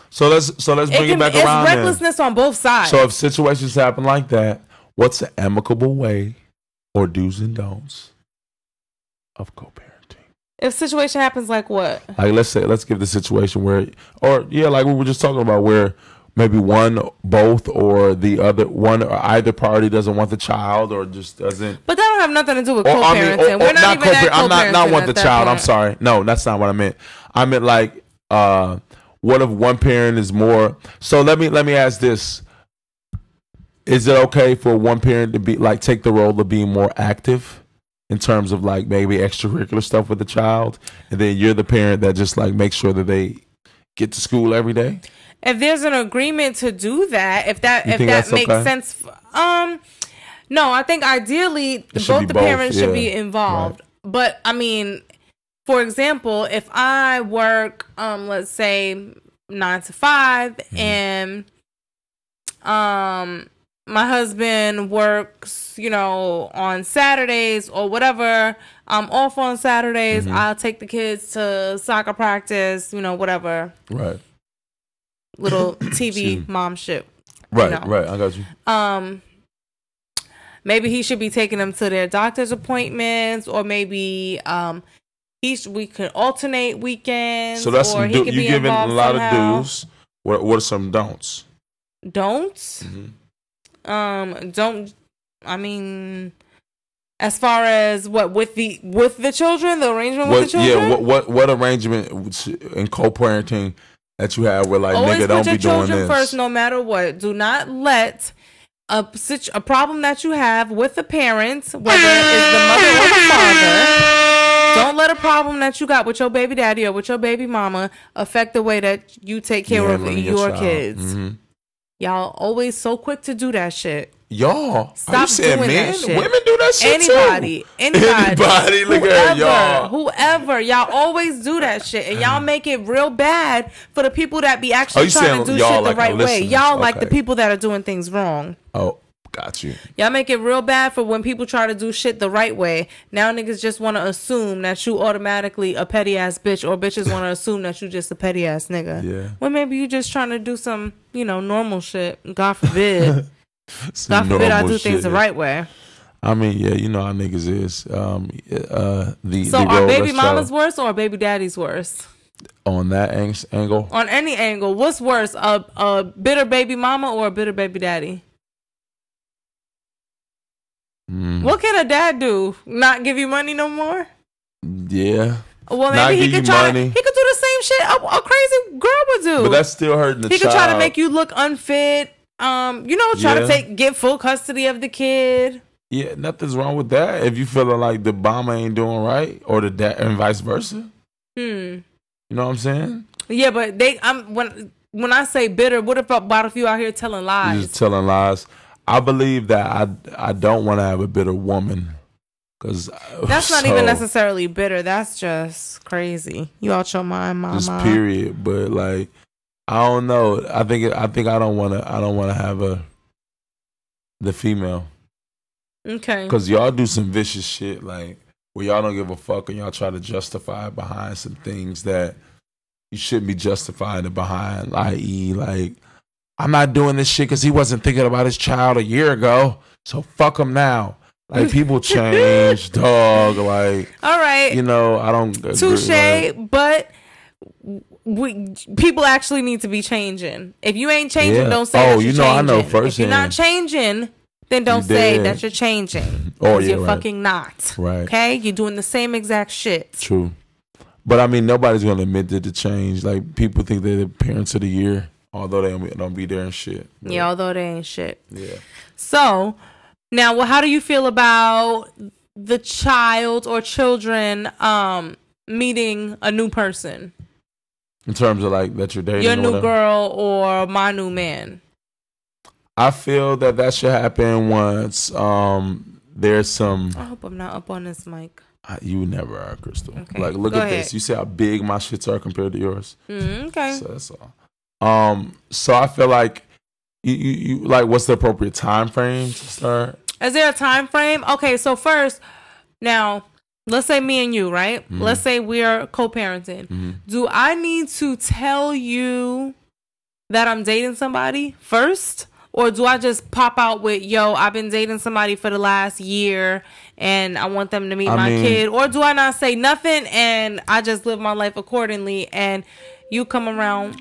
So let's so let's bring it, can, back it's around. then. recklessness on both sides. So if situations happen like that, what's the amicable way or do's and don'ts of co-parenting? if situation happens like what? Like let's say let's give the situation where or yeah, like we were just talking about where maybe one, both, or the other one or either party doesn't want the child or just doesn't But that don't have nothing to do with or, co-parenting. I mean, or- or We're not, even co-parent- I'm not not want the child. I'm sorry. No, that's not what I meant. I meant like uh what if one parent is more so let me let me ask this. Is it okay for one parent to be like take the role of being more active in terms of like maybe extracurricular stuff with the child and then you're the parent that just like makes sure that they get to school every day? If there's an agreement to do that, if that You if that makes okay? sense, um, no, I think ideally both the both, parents should be yeah. involved. But I mean, for example, if I work, um, let's say nine to 5 Mm-hmm. and um my husband works, you know, on Saturdays or whatever. I'm off on Saturdays. Mm-hmm. I'll take the kids to soccer practice, you know, whatever Right. Little [coughs] TV mom shit. Right, know. right. I got you. Um, maybe he should be taking them to their doctor's appointments, or maybe um, he we could alternate weekends. So that's or some do, you giving a lot somehow. of do's. What what are some don'ts? Don'ts. Mm-hmm. Um, don't. I mean, as far as what with the with the children, the arrangement with What the children. yeah, what what what arrangement in co-parenting that you have where like Always nigga don't put your be doing children this? first, no matter what. Do not let a situ- a problem that you have with the parents, whether it's the mother or the father, don't let a problem that you got with your baby daddy or with your baby mama affect the way that you take care Yeah, of your, child. kids. Mhm. Y'all always so quick to do that shit. Y'all, are you Stop saying doing men? that shit. Women do that shit Anybody, too. anybody, Anybody, look whoever, at y'all. whoever, y'all always do that shit, and y'all mm. make it real bad for the people that be actually trying to do shit the like right way. Y'all like the people that are doing things wrong. Oh, got you. Y'all make it real bad for when people try to do shit the right way. Now niggas just want to assume that you automatically a petty ass bitch, or bitches want to [laughs] assume that you just a petty ass nigga. Yeah. Well, maybe you just trying to do some, you know, normal shit. God forbid. [laughs] God forbid I do things shit. the right way. I mean, yeah, you know how niggas is. Um, uh, the So the are baby mama's worse or baby daddy's worse? on that ang- angle. On any angle, what's worse, a a bitter baby mama or a bitter baby daddy? Mm, What can a dad do? Not give you money no more? yeah, Well, Not maybe he could try. money. To, he could do the same shit a, a crazy girl would do. but that's still hurting the he could try to make you look unfit. Um, you know, try Yeah. to take get full custody of the kid. Yeah, nothing's wrong with that. If you feeling like the mama ain't doing right, or the dad, and vice versa. Hmm. You know what I'm saying? Yeah, but they. I'm when when I say bitter. What if about if you out here telling lies? You lies? just telling lies. I believe that I I don't want to have a bitter woman because [laughs] That's not even necessarily bitter. That's just crazy. You out your mind, mama. just period. But like, I don't know. I think I think I don't want to. I don't want to have a the female Okay. because y'all do some vicious shit like where y'all don't give a fuck and y'all try to justify behind some things that you shouldn't be justifying it behind. I.e., like I'm not doing this shit because he wasn't thinking about his child a year ago, so fuck him now. Like people [laughs] change, dog. Like All right. you know, I don't. Touche, like- but we people actually need to be changing. If you ain't changing, Yeah. don't say Oh, that you you're know, I know first. If you're not changing, then don't You say that you're changing. [laughs] Oh, yeah, you're right. fucking not. Right. Okay, you're doing the same exact shit. True. But I mean, nobody's going to admit that to change. Like people think they're the parents of the year Although they don't be, don't be there and shit. Yeah, although they ain't shit. yeah. So now, well, how do you feel about the child or children um meeting a new person, In terms of like that you're dating. your new girl or my new man? I feel that that should happen once um there's some. I hope I'm not up on this mic. I- You never are, Crystal. Okay, Like, look go at ahead. this. You see how big my shits are compared to yours. Mm, okay. So that's all. Um, so I feel like you, you, you like what's the appropriate time frame to start? Is there a time frame? Okay, so first, now let's say me and you, right? Mm-hmm. Let's say we're co-parenting. Do I need to tell you that I'm dating somebody first? Or do I just pop out with, yo, I've been dating somebody for the last year and I want them to meet I my mean- kid? Or do I not say nothing and I just live my life accordingly and you come around?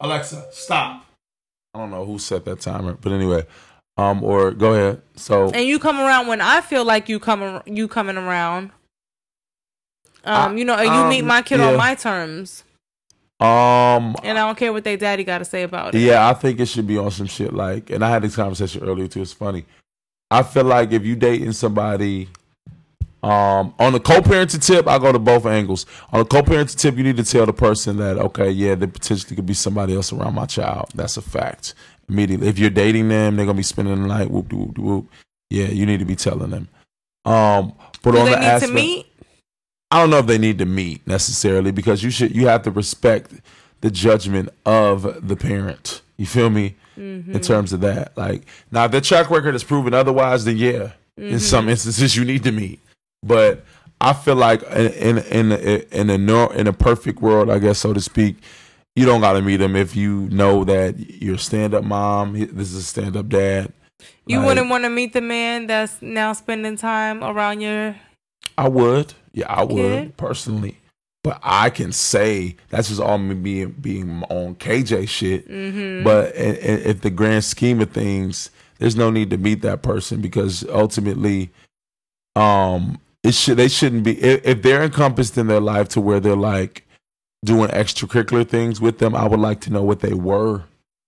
Alexa, stop. I don't know who set that timer, but anyway, um, or go ahead. So and you come around when I feel like you come you coming around. Um, I- you know, and you um, meet my kid yeah. on my terms, um, and I don't care what they daddy got to say about it. Yeah, I think it should be on some shit like, and I had this conversation earlier too. It's funny. I feel like if you dating somebody, um, on the co-parenting tip, I go to both angles. On the co-parenting tip, you need to tell the person that okay, yeah, there potentially could be somebody else around my child. That's a fact. Immediately, if you're dating them, they're gonna be spending the night. Whoop whoop whoop. Yeah, you need to be telling them. Um, but on the aspect? I don't know if they need to meet necessarily because you should you have to respect the judgment of the parent. You feel me? Mm-hmm. In terms of that, like now, if the track record has proven otherwise, then yeah, in some mm-hmm. instances you need to meet. But I feel like in in in a, in a nor- in a perfect world, I guess so to speak, you don't got to meet them if you know that you're stand up mom. This is a stand up dad. You Like, wouldn't want to meet the man that's now spending time around your. I would. Yeah, I would Kid? personally. But I can say that's just all me being being on KJ shit. Mm-hmm. But if the grand scheme of things, there's no need to meet that person because ultimately, um, it should they shouldn't be if, if they're encompassed in their life to where they're like doing extracurricular things with them. I would like to know what they were,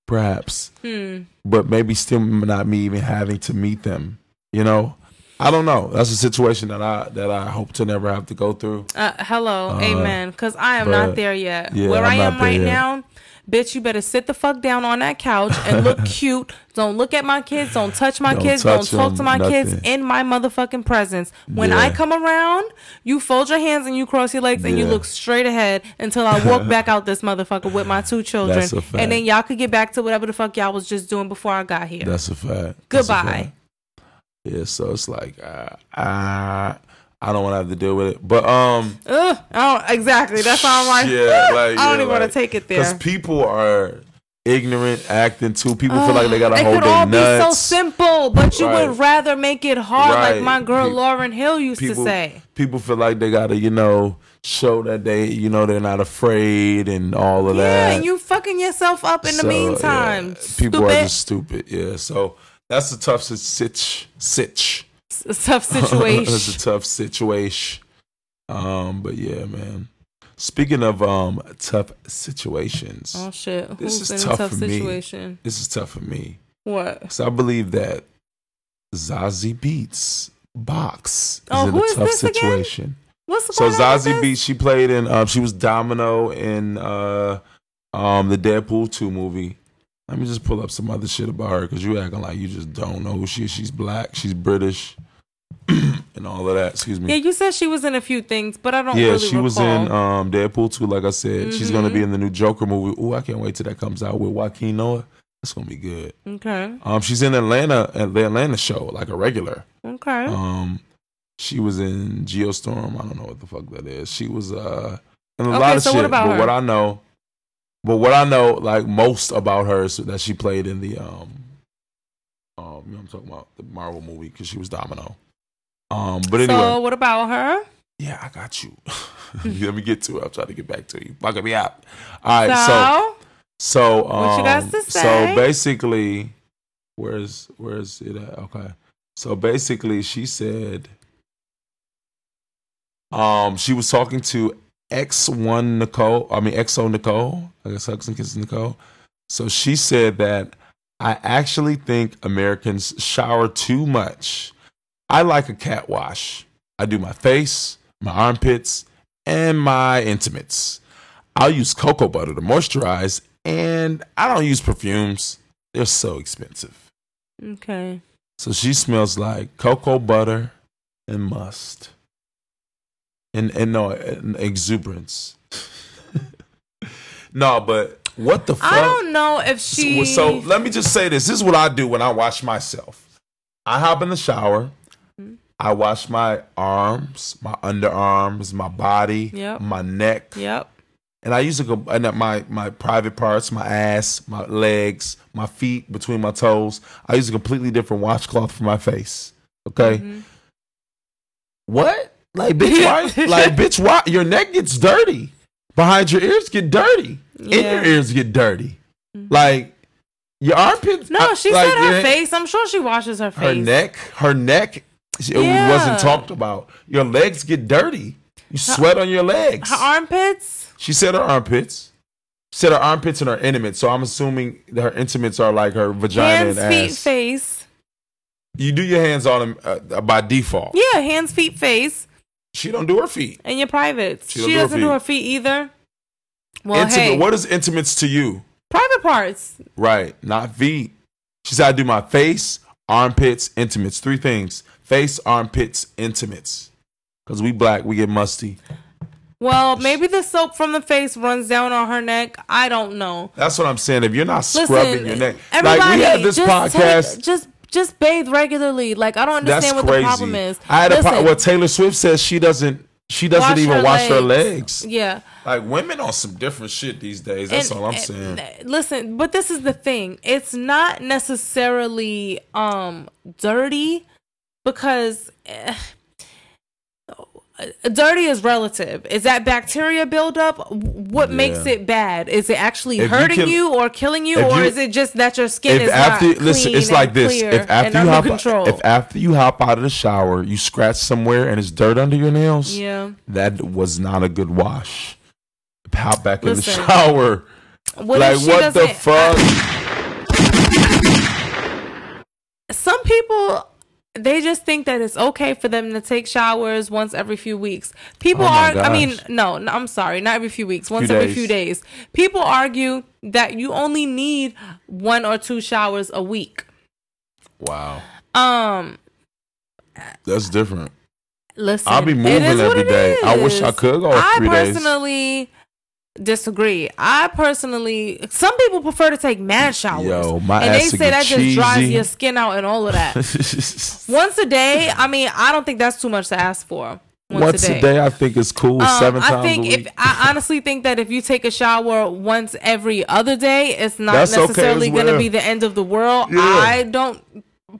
perhaps Hmm. but maybe still not me even having to meet them. You know, I don't know. That's a situation that I that I hope to never have to go through. Uh, hello, Uh, amen. Because I am but, not there yet. yeah, Where I'm I am right yet. now, bitch, you better sit the fuck down on that couch and look [laughs] cute. Don't look at my kids. Don't touch my Don't kids. touch don't talk to my kids in my motherfucking presence. When I come around, you fold your hands and you cross your legs and you look straight ahead until I walk [laughs] back out this motherfucker with my two children. That's a fact. And then y'all could get back to whatever the fuck y'all was just doing before I got here. That's a fact. Goodbye. Yeah, so it's like uh, I I don't want to have to deal with it, but um, Ugh, I don't, exactly. That's all I'm like. [laughs] yeah, like I don't even want to take it there. because people are ignorant acting too. People feel like they gotta hold it hold could all be so simple, but you Right. would rather make it hard, like my girl Pe- Lauryn Hill used people, to say. people feel like they gotta, you know, show that they, you know, they're not afraid and all of Yeah, that. Yeah, and you fucking yourself up in the meantime. yeah, people are just stupid. Yeah, so that's a tough sit- sitch sitch. It's a tough situation. [laughs] that's a tough situation. Um, but yeah, man. Speaking of um tough situations, oh shit! This Who's is tough tough for me. this is tough for me. What? So I believe that Zazie Beetz box is Oh, in a tough this again? situation. What's So Zazie? Beetz, she played in um she was Domino in uh um the Deadpool 2 movie. Let me just pull up some other shit about her because you acting like you just don't know who she is. She's black, she's British, [clears throat] and all of that. Excuse me. Yeah, you said she was in a few things, but I don't Yeah, really she was in um, Deadpool 2, like I said. She's going to Mhm. be in the new Joker movie. Ooh, I can't wait till that comes out with Joaquin Noah. That's going to be good. okay, Um, she's in Atlanta, at the Atlanta show, like a regular. okay. Um, she was in Geostorm. I don't know what the fuck that is. She was uh, in a Okay, lot of so shit. what about but her? what I know, but what I know, like most about her, is that she played in the um, um, you know what I'm talking about the Marvel movie because she was Domino. Um, but anyway, So what about her? yeah, I got you. [laughs] Let me get to it. I'm trying to get back to you. Fucking me up. All right, so So, so um, What you got to say? so basically, where's where's it at? Okay, so basically, she said, um, she was talking to X one Nicole. I mean XO Nicole. I guess X and Kiss Nicole. So she said that I actually think Americans shower too much. I like a cat wash. I do my face, my armpits, and my intimates. I'll use cocoa butter to moisturize, and I don't use perfumes. They're so expensive. Okay. So she smells like cocoa butter and must. And and no and exuberance. [laughs] no, but what the fuck? I don't know if she. So, so let me just say this. This is what I do when I wash myself. I hop in the shower. Mm-hmm. I wash my arms, my underarms, my body, Yep. my neck, Yep. and I used to go and my my private parts, my ass, my legs, my feet, between my toes. I use a completely different washcloth for my face. Okay. Mm-hmm. What? Like bitch, why? like bitch, why? Your neck gets dirty. Behind your ears get dirty. In Yeah. Mm-hmm. your ears get dirty. Like your armpits. No, uh, she like, said her your- face. I'm sure she washes her face. Her neck. Her neck. It Yeah. wasn't talked about. Your legs get dirty. You sweat on your legs. Her armpits. She said her armpits. She said her armpits and her intimates. So I'm assuming that her intimates are like her vagina Hands, and feet, ass. face. You do your hands on them uh, by default. Yeah, hands, feet, face, She don't do her feet. and your privates. She She, her doesn't do her feet either. Well, Intimate. hey, What is intimates to you? private parts. Right, not feet. She said I do my face, armpits, intimates. Three things: face, armpits, intimates. Because we black, we get musty. Well, maybe the soap from the face runs down on her neck. I don't know. That's what I'm saying. If you're not Listen, scrubbing your neck, like we had this podcast. take- just just bathe regularly. Like I don't that's understand what crazy. the problem is. I had a Listen, po- what Taylor Swift says she doesn't. She doesn't wash even her wash her legs. Yeah. Like women on some different shit these days. That's And- all I'm and- saying. Listen, but this is the thing. It's not necessarily um dirty because eh, dirty is relative. Is that bacteria buildup? What makes it bad? Is it actually If you hurting can- you or killing you, or you- is it just that your skin is after not listen, clean it's like this. If after you hop, control? if after you hop out of the shower, you scratch somewhere and it's dirt under your nails, yeah. that was not a good wash. Hop back in the shower. What like what the fuck? some people they just think that it's okay for them to take showers once every few weeks. People Oh are I mean, no, no, I'm sorry, not every few weeks, once Few every days. few days. People argue that you only need one or two showers a week. wow, Um that's different. listen, I'll be moving is it day. I wish I could go I three days. personally disagree. I personally some people prefer to take mad showers. Yo, and they say that just dries your skin out and all of that. [laughs] Once a day, I mean, I don't think that's too much to ask for. Once, Once a day, I think it's cool. Um, Seven I times think a week. if I honestly think that if you take a shower once every other day, it's not That's okay necessarily going to be the end of the world. Yeah. I don't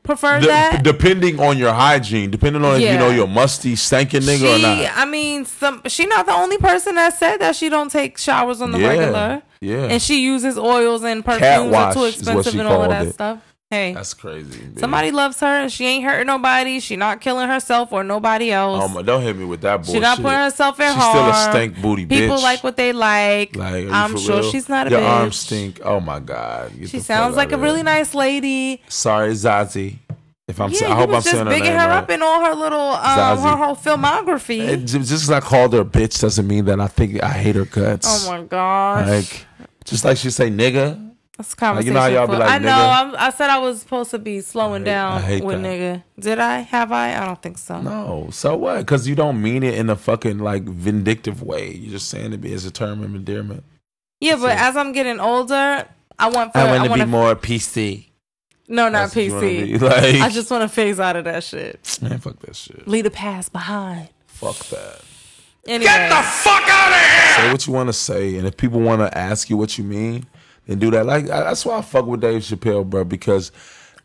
prefer De- that. depending on your hygiene, depending on if you know you're a musty, stinking nigga she, or not. I mean, some she not the only person that said that she don't take showers on the Yeah, regular. yeah. and she uses oils and perfumes are too expensive and all of that it. stuff. Hey, That's crazy. baby. somebody loves her she ain't hurting nobody. She not killing herself or nobody else. Oh my, don't hit me with that bullshit. She not putting herself in She's still a harm. stank booty People bitch. like what they like. Like, I'm sure real? she's not a Your bitch. arms stink. Oh my god. Get She sounds like a really nice lady. Sorry, Zazie. If I'm, yeah, saying, I hope I'm just saying her bigging her right. up in all her little, um, Zazie. her whole filmography. It- just because I called her a bitch doesn't mean that I think I hate her guts. oh my gosh, Like, just like she say nigga. That's Like, conversation. you know how y'all be like, I know. I'm, I said I was supposed to be slowing hate- down with that. nigga. Did I? Have I? I don't think so. No, so what? Because you don't mean it in a fucking like vindictive way. You're just saying it as a term of endearment. Yeah, but it. as I'm getting older, I want. For, I want to want be more PC. No, not That's what you wanna PC. [laughs] like- I just want to phase out of that shit. Man, fuck that shit. Leave the past behind. Fuck that. Anyway, Get the fuck out of here! Say what you want to say, and if people want to ask you what you mean, then do that. Like I- that's why I fuck with Dave Chappelle, bro, because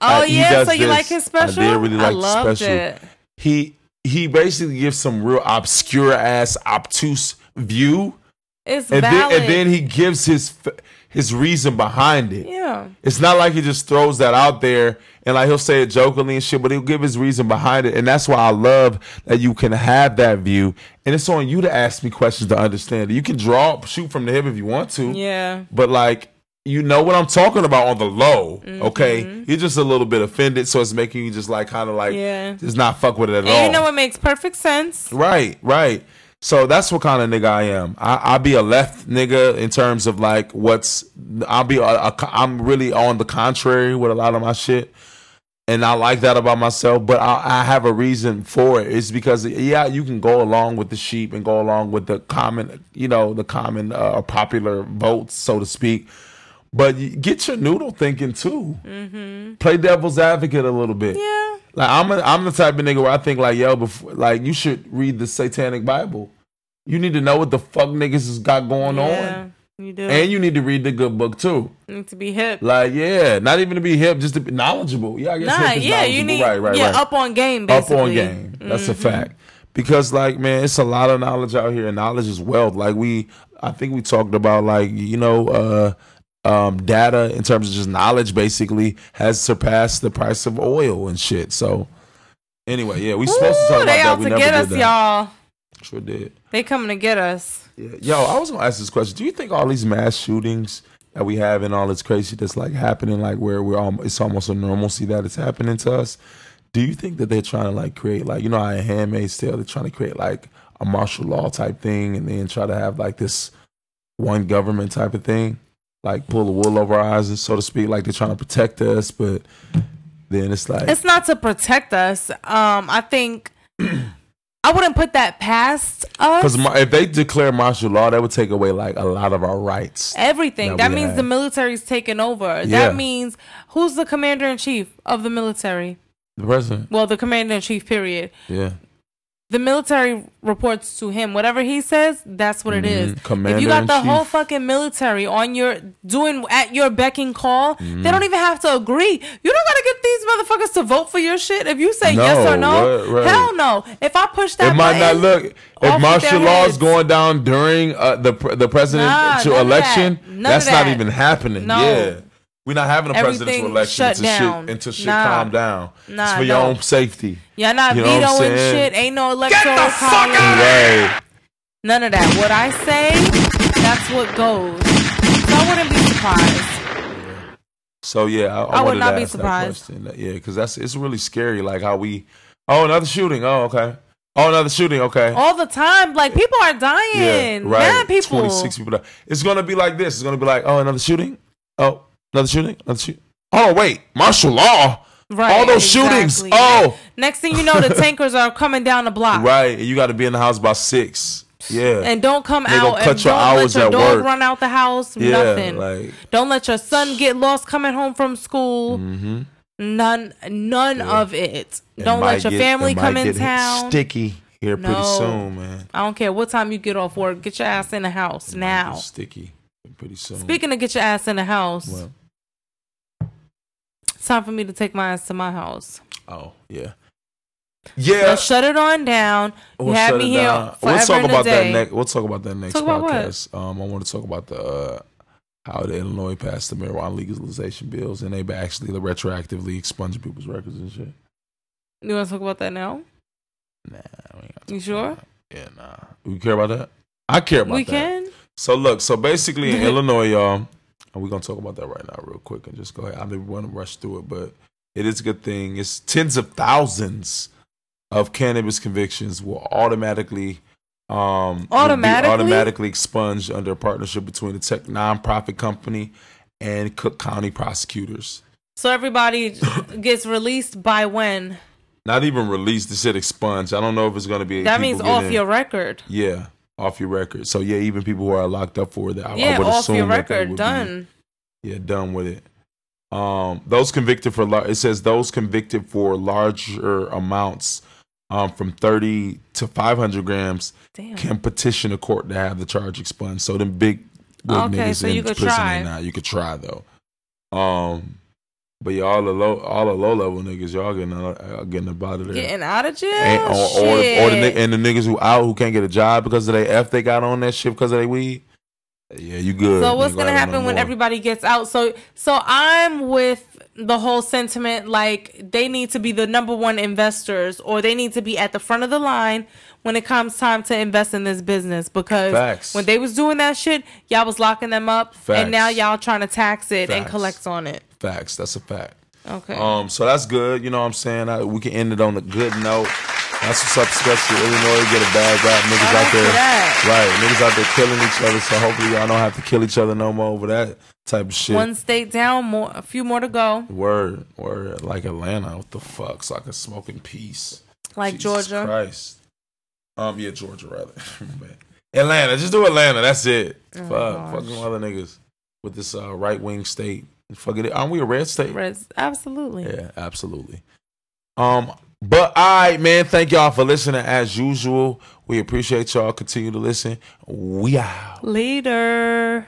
Oh, he yeah? So you this. like his special? I did really I like the special. it. He he basically gives some real obscure ass obtuse view, it's and then valid. and then he gives his his reason behind it. yeah. It's not like he just throws that out there and like he'll say it jokingly and shit, but he'll give his reason behind it. And that's why I love that you can have that view. And it's on you to ask me questions to understand it. You can draw, shoot from the hip if you want to. Yeah. But like, you know what I'm talking about on the low. Mm-hmm. Okay, you're just a little bit offended, so it's making you just like kind of like Yeah. just not fuck with it at all. You know what makes perfect sense? Right, right. So that's what kind of nigga I am. I, I'll be a left nigga in terms of like what's. I'll be. A, a, I'm really on the contrary with a lot of my shit, and I like that about myself. But I, I have a reason for it. It's because yeah, you can go along with the sheep and go along with the common, you know, the common uh, popular votes, so to speak. But you get your noodle thinking too. Play devil's advocate a little bit. Yeah. Like I'm a, I'm the type of nigga where I think like yo before like you should read the Satanic Bible. You need to know what the fuck niggas has got going Yeah, on, you do. and you need to read the good book too. Need to be hip. Like yeah, not even to be hip, just to be knowledgeable. Yeah, I guess Nah, hip is yeah, you need right, right, yeah, right. up on game Up on game. That's a fact. Because like man, it's a lot of knowledge out here, and knowledge is wealth. Like we, I think we talked about like you know. uh um, data in terms of just knowledge basically has surpassed the price of oil and shit. So anyway, yeah, we supposed to talk about they that. We to never get did us, that. y'all. Sure did. They coming to get us. Yeah. Yo, I was gonna ask this question. Do you think all these mass shootings that we have and all this crazy that's like happening, like where we're all, it's almost a normalcy that it's happening to us? Do you think that they're trying to like create like you know how in Handmaid's Tale they're trying to create like a martial law type thing and then try to have like this one government type of thing, like pull the wool over our eyes, so to speak, like they're trying to protect us, but then it's like It's not to protect us. Um, I think [clears throat] I wouldn't put that past us. because if they declare martial law, that would take away like a lot of our rights. Everything. that That means have. the military's taking over. Yeah. That means who's the commander in chief of the military? The president, Well, the commander in chief. Period. yeah. The military reports to him. Whatever he says, that's what it is. Commander if you got the whole fucking military on your doing at your beck and call, Mm-hmm. they don't even have to agree. You don't gotta get these motherfuckers to vote for your shit. If you say No, yes or no, right, right. hell no. If I push that, it might not button, look if martial law is going down during uh, the the presidential of election. that. That's not even happening. No. Yeah, we're not having a presidential election until down. shit until shit Nah. calm down. Nah, it's for your no. own safety. Y'all not You know vetoing shit. Ain't no electoral the fuck college. Right. None of that. What I say, that's what goes. So I wouldn't be surprised. So yeah, I, I, I would not be surprised. Yeah, because that's it's really scary. Like how we. Oh, another shooting. Oh, okay. Oh, another shooting. Okay. All the time, like people are dying. Yeah, right. Mad people. 26 people die. It's going to be like this. It's going to be like, oh, another shooting. Oh, another shooting. Another shooting. Oh, wait. Martial law. Right. All those shootings. Oh. Next thing you know, the [laughs] tankers are coming down the block. Right. And you got to be in the house by six. Yeah. And don't come They out cut and your don't hours let your at dog work. run out the house. yeah. nothing. Like, don't let your son get lost coming home from school. mm-hmm. None, none Yeah. of it. Don't let your family come in town. Sticky here pretty soon, man. I don't care what time you get off work. Get your ass in the house It now. sticky pretty soon. Speaking of get your ass in the house, Well, it's time for me to take my ass to my house. oh yeah, yeah. Shut it on down. We'll had shut me here. We'll talk about that next. We'll talk about that next Talk podcast. Um, I want to talk about the uh, how the Illinois passed the marijuana legalization bills, and they actually retroactively expunging people's records and shit. You want to talk about that now? Nah, we ain't gotta You sure? Yeah, nah. We care about that. I care about that. We that. can. So look, so basically in [laughs] Illinois, y'all, and we're gonna talk about that right now, real quick, and just go ahead. I didn't want to rush through it, but it is a good thing. It's tens of thousands of cannabis convictions will automatically um Automatically? automatically expunged under a partnership between the tech nonprofit company and Cook County prosecutors. So everybody gets released by when? Not even released, they said expunged. I don't know if it's gonna be That means off your record. yeah, off your record. So yeah, even people who are locked up for that, I, I Yeah, would off assume your record. would be- Done. Yeah, done with it. Um, those convicted for it says those convicted for larger amounts, um, from thirty to five hundred grams, Damn. can petition a court to have the charge expunged. So them big, big Okay, niggas so in you could prison try. now you could try though. Um, but yeah, all the low, all the low level niggas, y'all getting uh, getting up out of there. Getting out of jail. Ain't- or, or, or the and the niggas who out who can't get a job because of they f they got on that shit because of they weed. Yeah, you good. So what's gonna happen no when everybody gets out? So so I'm with the whole sentiment like they need to be the number one investors or they need to be at the front of the line when it comes time to invest in this business because Facts. when they was doing that shit, y'all was locking them up, Facts. and now y'all trying to tax it and Facts. collect on it. Facts. That's a fact. Okay. Um, so that's good. You know what I'm saying? I, we can end it on a good note. That's what's up, especially Illinois. Get a bad rap. Niggas out there. Right. Niggas out there killing each other. So hopefully y'all don't have to kill each other no more over that type of shit. One state down, more a few more to go. Word. Word. Like Atlanta. What the fuck? So I can smoke in peace. Like Jesus Georgia. Christ. Um, yeah, Georgia rather. [laughs] Atlanta. Just do Atlanta. That's it. Oh, fuck. gosh. Fuck them other niggas with this uh, right wing state. Fuck it. Aren't we a red state? Res- absolutely. Yeah, absolutely. Um, but all right, man. Thank y'all for listening as usual. We appreciate y'all. Continue to listen. We out. Later.